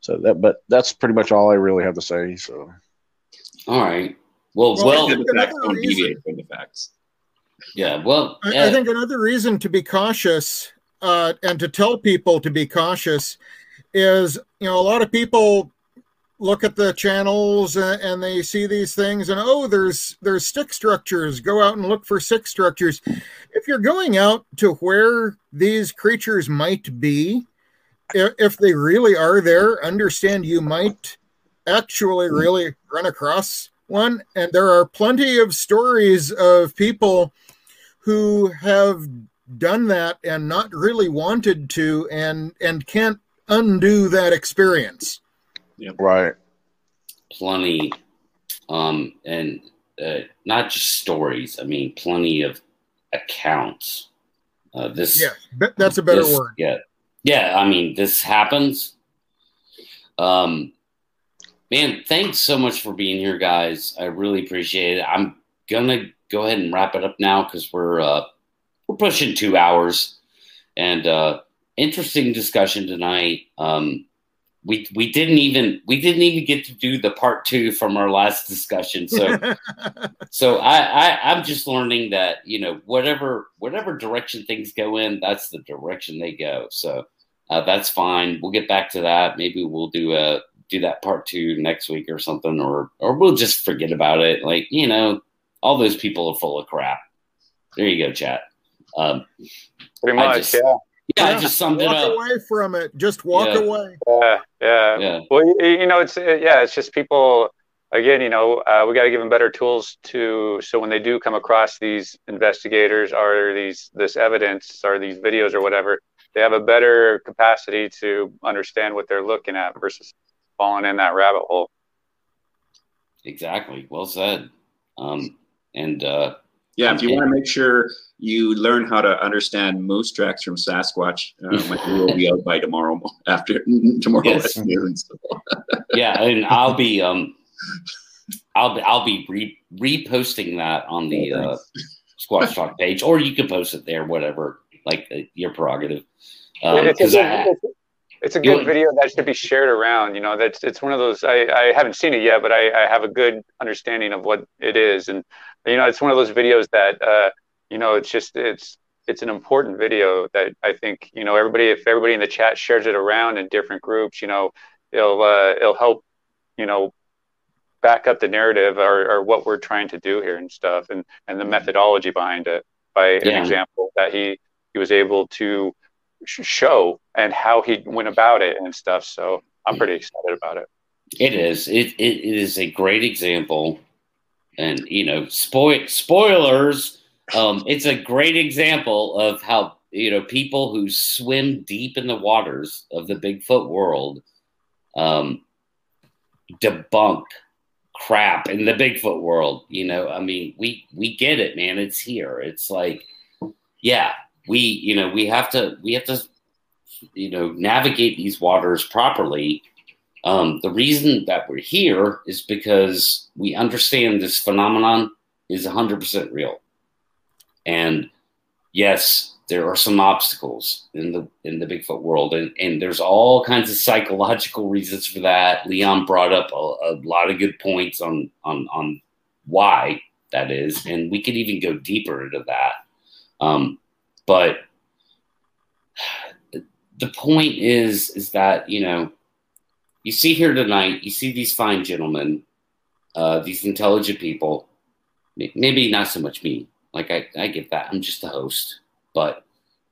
so that but that's pretty much all I really have to say. So, all right. Well, well, well the facts don't deviate from the facts. Yeah, well, I, I, think another reason to be cautious uh, and to tell people to be cautious is, you know, a lot of people look at the channels uh, and they see these things and oh there's there's stick structures go out and look for stick structures if you're going out to where these creatures might be if, if they really are there, understand you might actually really run across one. And there are plenty of stories of people who have done that and not really wanted to and and can't undo that experience. Yep. Right. Plenty. Um, and uh, not just stories. I mean, plenty of accounts. Uh, this. Yeah, that's a better this, word. Yeah. Yeah. I mean, this happens. Um, man, thanks so much for being here, guys. I really appreciate it. I'm gonna go ahead and wrap it up now because we're uh, we're pushing two hours, and uh, interesting discussion tonight. Um, we we didn't even we didn't even get to do the part two from our last discussion. So [laughs] so I, I I'm just learning that you know whatever whatever direction things go in, that's the direction they go. So uh, that's fine. We'll get back to that. Maybe we'll do a do that part two next week or something, or or we'll just forget about it. Like you know, all those people are full of crap. There you go, chat. Um, Pretty much, just, yeah. Yeah, I just summed walk it up. away from it. Just walk Yeah. away. Yeah, yeah. Yeah. Well, you, you know, it's yeah, it's just people. Again, you know, uh, we got to give them better tools to so when they do come across these investigators or these this evidence or these videos or whatever, they have a better capacity to understand what they're looking at versus falling in that rabbit hole. Exactly. Well said. Um, and uh, Yeah, if you want to make sure you learn how to understand moose tracks from Sasquatch, uh, [laughs] my video will be out by tomorrow after [laughs] tomorrow Yes. at noon. So. [laughs] yeah, and I'll be um, I'll be I'll be re- reposting that on the uh, Squatch Talk page, or you can post it there, whatever, like uh, your prerogative. Um, it's, a 'cause I- it's, it's a good video that should be shared around. You know, that's it's one of those. I, I haven't seen it yet, but I, I have a good understanding of what it is, and you know, it's one of those videos that uh, you know, it's just it's it's an important video that I think you know everybody if everybody in the chat shares it around in different groups, you know, it'll uh, it'll help you know back up the narrative or, or what we're trying to do here and stuff, and and the methodology behind it by an example that he he was able to show and how he went about it and stuff. So I'm pretty excited about it. It is. It, it is a great example, and you know, spoil spoilers. Um, it's a great example of how you know people who swim deep in the waters of the Bigfoot world um, debunk crap in the Bigfoot world. You know, I mean, we we get it, man. It's here. It's like, yeah, we you know we have to we have to you know navigate these waters properly um, the reason that we're here is because we understand this phenomenon is 100% real. And yes, there are some obstacles in the in the Bigfoot world, and, and there's all kinds of psychological reasons for that. Leon brought up a, a lot of good points on on on why that is, and we could even go deeper into that. Um, but the point is is that you know you see here tonight, you see these fine gentlemen, uh, these intelligent people. Maybe not so much me. Like I, I get that. I'm just the host, but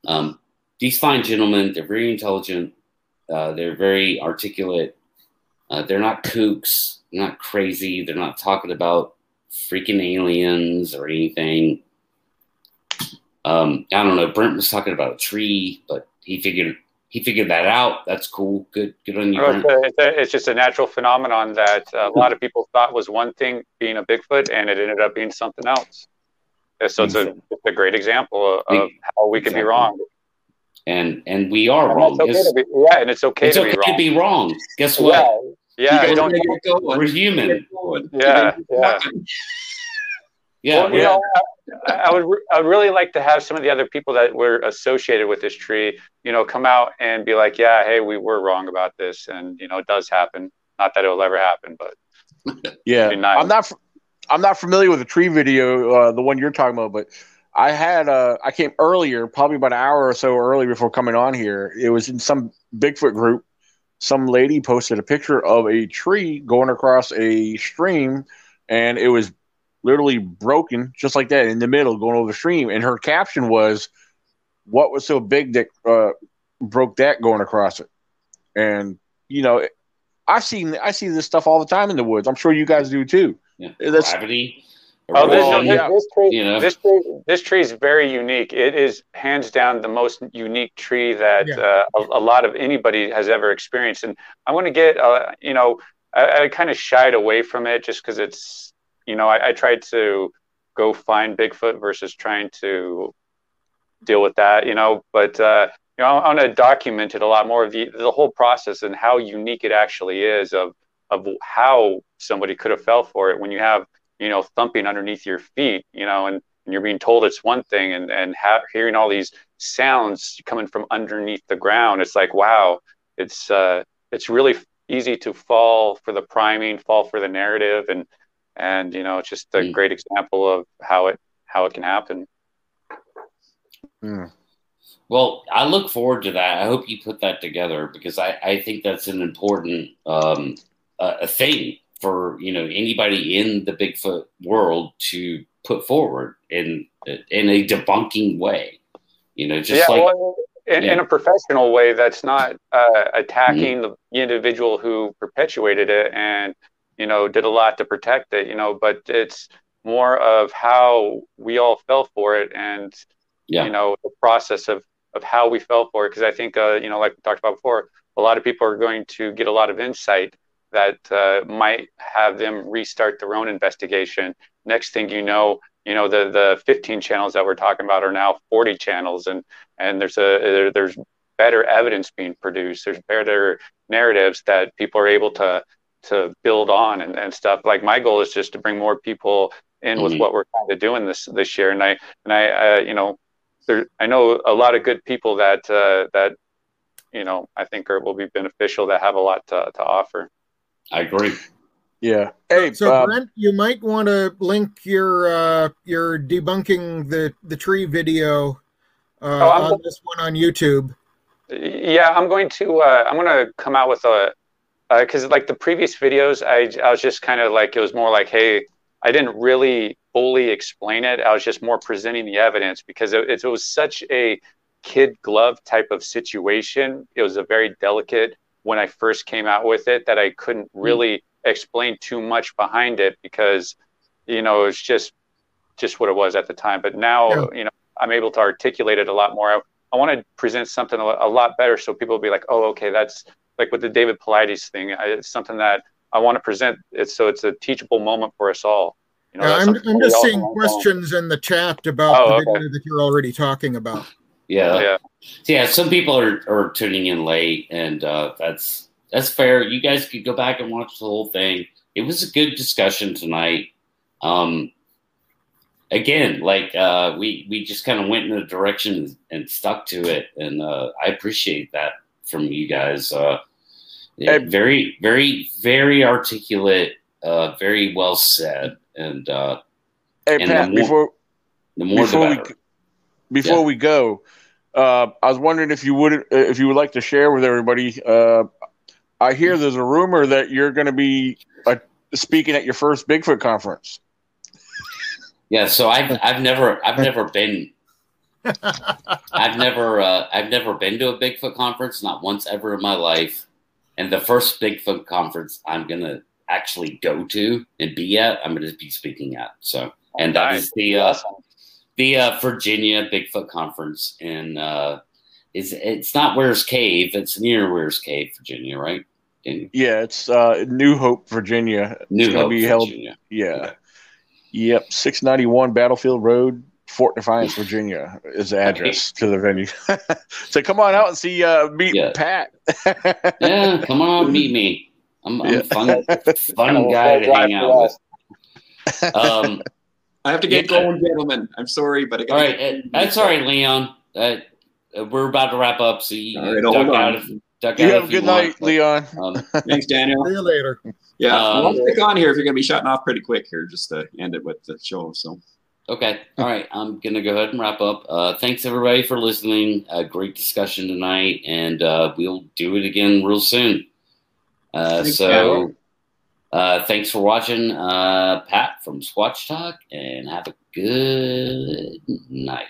um, these fine gentlemen, they're very intelligent. Uh, they're very articulate. Uh, they're not kooks. Not crazy. They're not talking about freaking aliens or anything. Um, I don't know. Brent was talking about a tree, but he figured he figured that out. That's cool. Good, good on you, Brent. It's, a, it's, just a natural phenomenon that a lot of people thought was one thing being a Bigfoot, and it ended up being something else. So it's a, it's a great example of, of how we could be wrong. and and we are And wrong. okay be, yeah, and it's okay it's to okay be wrong. to be wrong. Guess what? Yeah, yeah, gotta don't. We're human. Yeah, yeah. [laughs] Yeah, well, you know, I, I would re- I'd really like to have some of the other people that were associated with this tree, you know, come out and be like, yeah, hey, we were wrong about this, and you know, it does happen. Not that it will ever happen, but [laughs] Yeah, nice. I'm not. I'm not familiar with the tree video, uh, the one you're talking about, but I had. Uh, I came earlier, probably about an hour or so early before coming on here. It was in some Bigfoot group. Some lady posted a picture of a tree going across a stream, and it was literally broken, just like that, in the middle, going over the stream. And her caption was, "What was so big that uh, broke that going across it?" and you know, I've seen I see this stuff all the time in the woods. I'm sure you guys do too. Yeah. That's- Gravity. Oh, this, Well, this, yeah. this tree, You know. this tree, this tree is very unique. It is hands down the most unique tree that Yeah. uh, a, a lot of anybody has ever experienced. And I want to get, uh, you know, I, I kind of shied away from it just because it's, you know, I, I tried to go find Bigfoot versus trying to deal with that, you know. But uh, you know, I want to document it a lot more of the the whole process and how unique it actually is of of how somebody could have fell for it when you have you know thumping underneath your feet, you know, and, and you're being told it's one thing, and and ha- hearing all these sounds coming from underneath the ground, it's like wow, it's uh, it's really easy to fall for the priming, fall for the narrative, and and you know, it's just a Mm. great example of how it how it can happen. Mm. Well, I look forward to that. I hope you put that together because I, I think that's an important um, uh, a thing for you know anybody in the Bigfoot world to put forward in in a debunking way. You know, just yeah, like well, in, yeah. in a professional way that's not uh, attacking Mm-hmm. the individual who perpetuated it and you know did a lot to protect it. You know, but it's more of how we all fell for it and Yeah. you know the process of of how we fell for it because I think uh, you know like we talked about before, a lot of people are going to get a lot of insight that uh, might have them restart their own investigation. Next thing you know, you know the the 15 channels that we're talking about are now 40 channels, and and there's a there, there's better evidence being produced. There's better narratives that people are able to to build on and, and stuff. Like my goal is just to bring more people in with Mhm. what we're kind of doing this this year, and I and I uh, you know there I know a lot of good people that uh, that you know I think are will be beneficial that have a lot to, to offer. I agree. Yeah. Hey, So Brent, you might want to link your uh, your debunking the the tree video uh, Oh, I'm- on this one on YouTube. Yeah, I'm going to uh, I'm going to come out with a Uh, because like the previous videos, I I was just kind of like it was more like hey, I didn't really fully explain it. I was just more presenting the evidence because it, it was such a kid glove type of situation. It was a very delicate when I first came out with it that I couldn't hmm. really explain too much behind it because you know it's just just what it was at the time. But now Yeah. you know I'm able to articulate it a lot more. I, I want to present something a, a lot better so people will be like, oh, okay, that's like with the David Paulides thing. I, it's something that I want to present it so it's a teachable moment for us all. You know, Yeah, I'm, I'm just seeing can learn questions in the chat about Oh, the okay. video that you're already talking about. Yeah. Yeah. Yeah, some people are, are tuning in late, and uh, that's that's fair. You guys could go back and watch the whole thing. It was a good discussion tonight. Um, again, like uh, we we just kind of went in a direction and stuck to it, and uh, I appreciate that from you guys. Uh, yeah, Hey. very, very, very articulate, uh, very well said, and uh, hey, and Pat, the more- before the more before the we before Yeah. we go, uh, I was wondering if you would uh, if you would like to share with everybody. Uh, I hear there's a rumor that you're going to be uh, speaking at your first Bigfoot conference. Yeah, so I've I've never I've never been I've never uh, I've never been to a Bigfoot conference, not once ever in my life. And the first Bigfoot conference I'm gonna actually go to and be at, I'm gonna be speaking at. So, and that is the uh, the uh, Virginia Bigfoot conference in uh, is it's not Weyers Cave, it's near Weyers Cave, Virginia, right? In Yeah, it's uh, New Hope, Virginia. New it's Hope, be held. Virginia. Yeah. Yep, six ninety one Battlefield Road, Fort Defiance, Virginia is the address to the venue. [laughs] so come on out and see uh, meet Yeah. Pat. [laughs] Yeah, come on, meet me. I'm, I'm Yeah. [laughs] a fun, fun We'll- guy to hang out that. with. Um, I have to get Yeah. going, gentlemen. I'm sorry, but I all gotta right, uh, that's all right, Leon. Uh, uh, we're about to wrap up, so you All right, duck hold on. out. If, duck You out have a if good want, night, but, Leon. Um, Thanks, Daniel. See you later. Yeah, Um, I'll stick on here if you're going to be shutting off pretty quick here, just to end it with the show. So, okay, all right. I'm gonna go ahead and wrap up. Uh, thanks everybody for listening. A great discussion tonight, and uh, we'll do it again real soon. Uh, so, uh, thanks for watching, uh, Pat from Squatch Talk, and have a good night.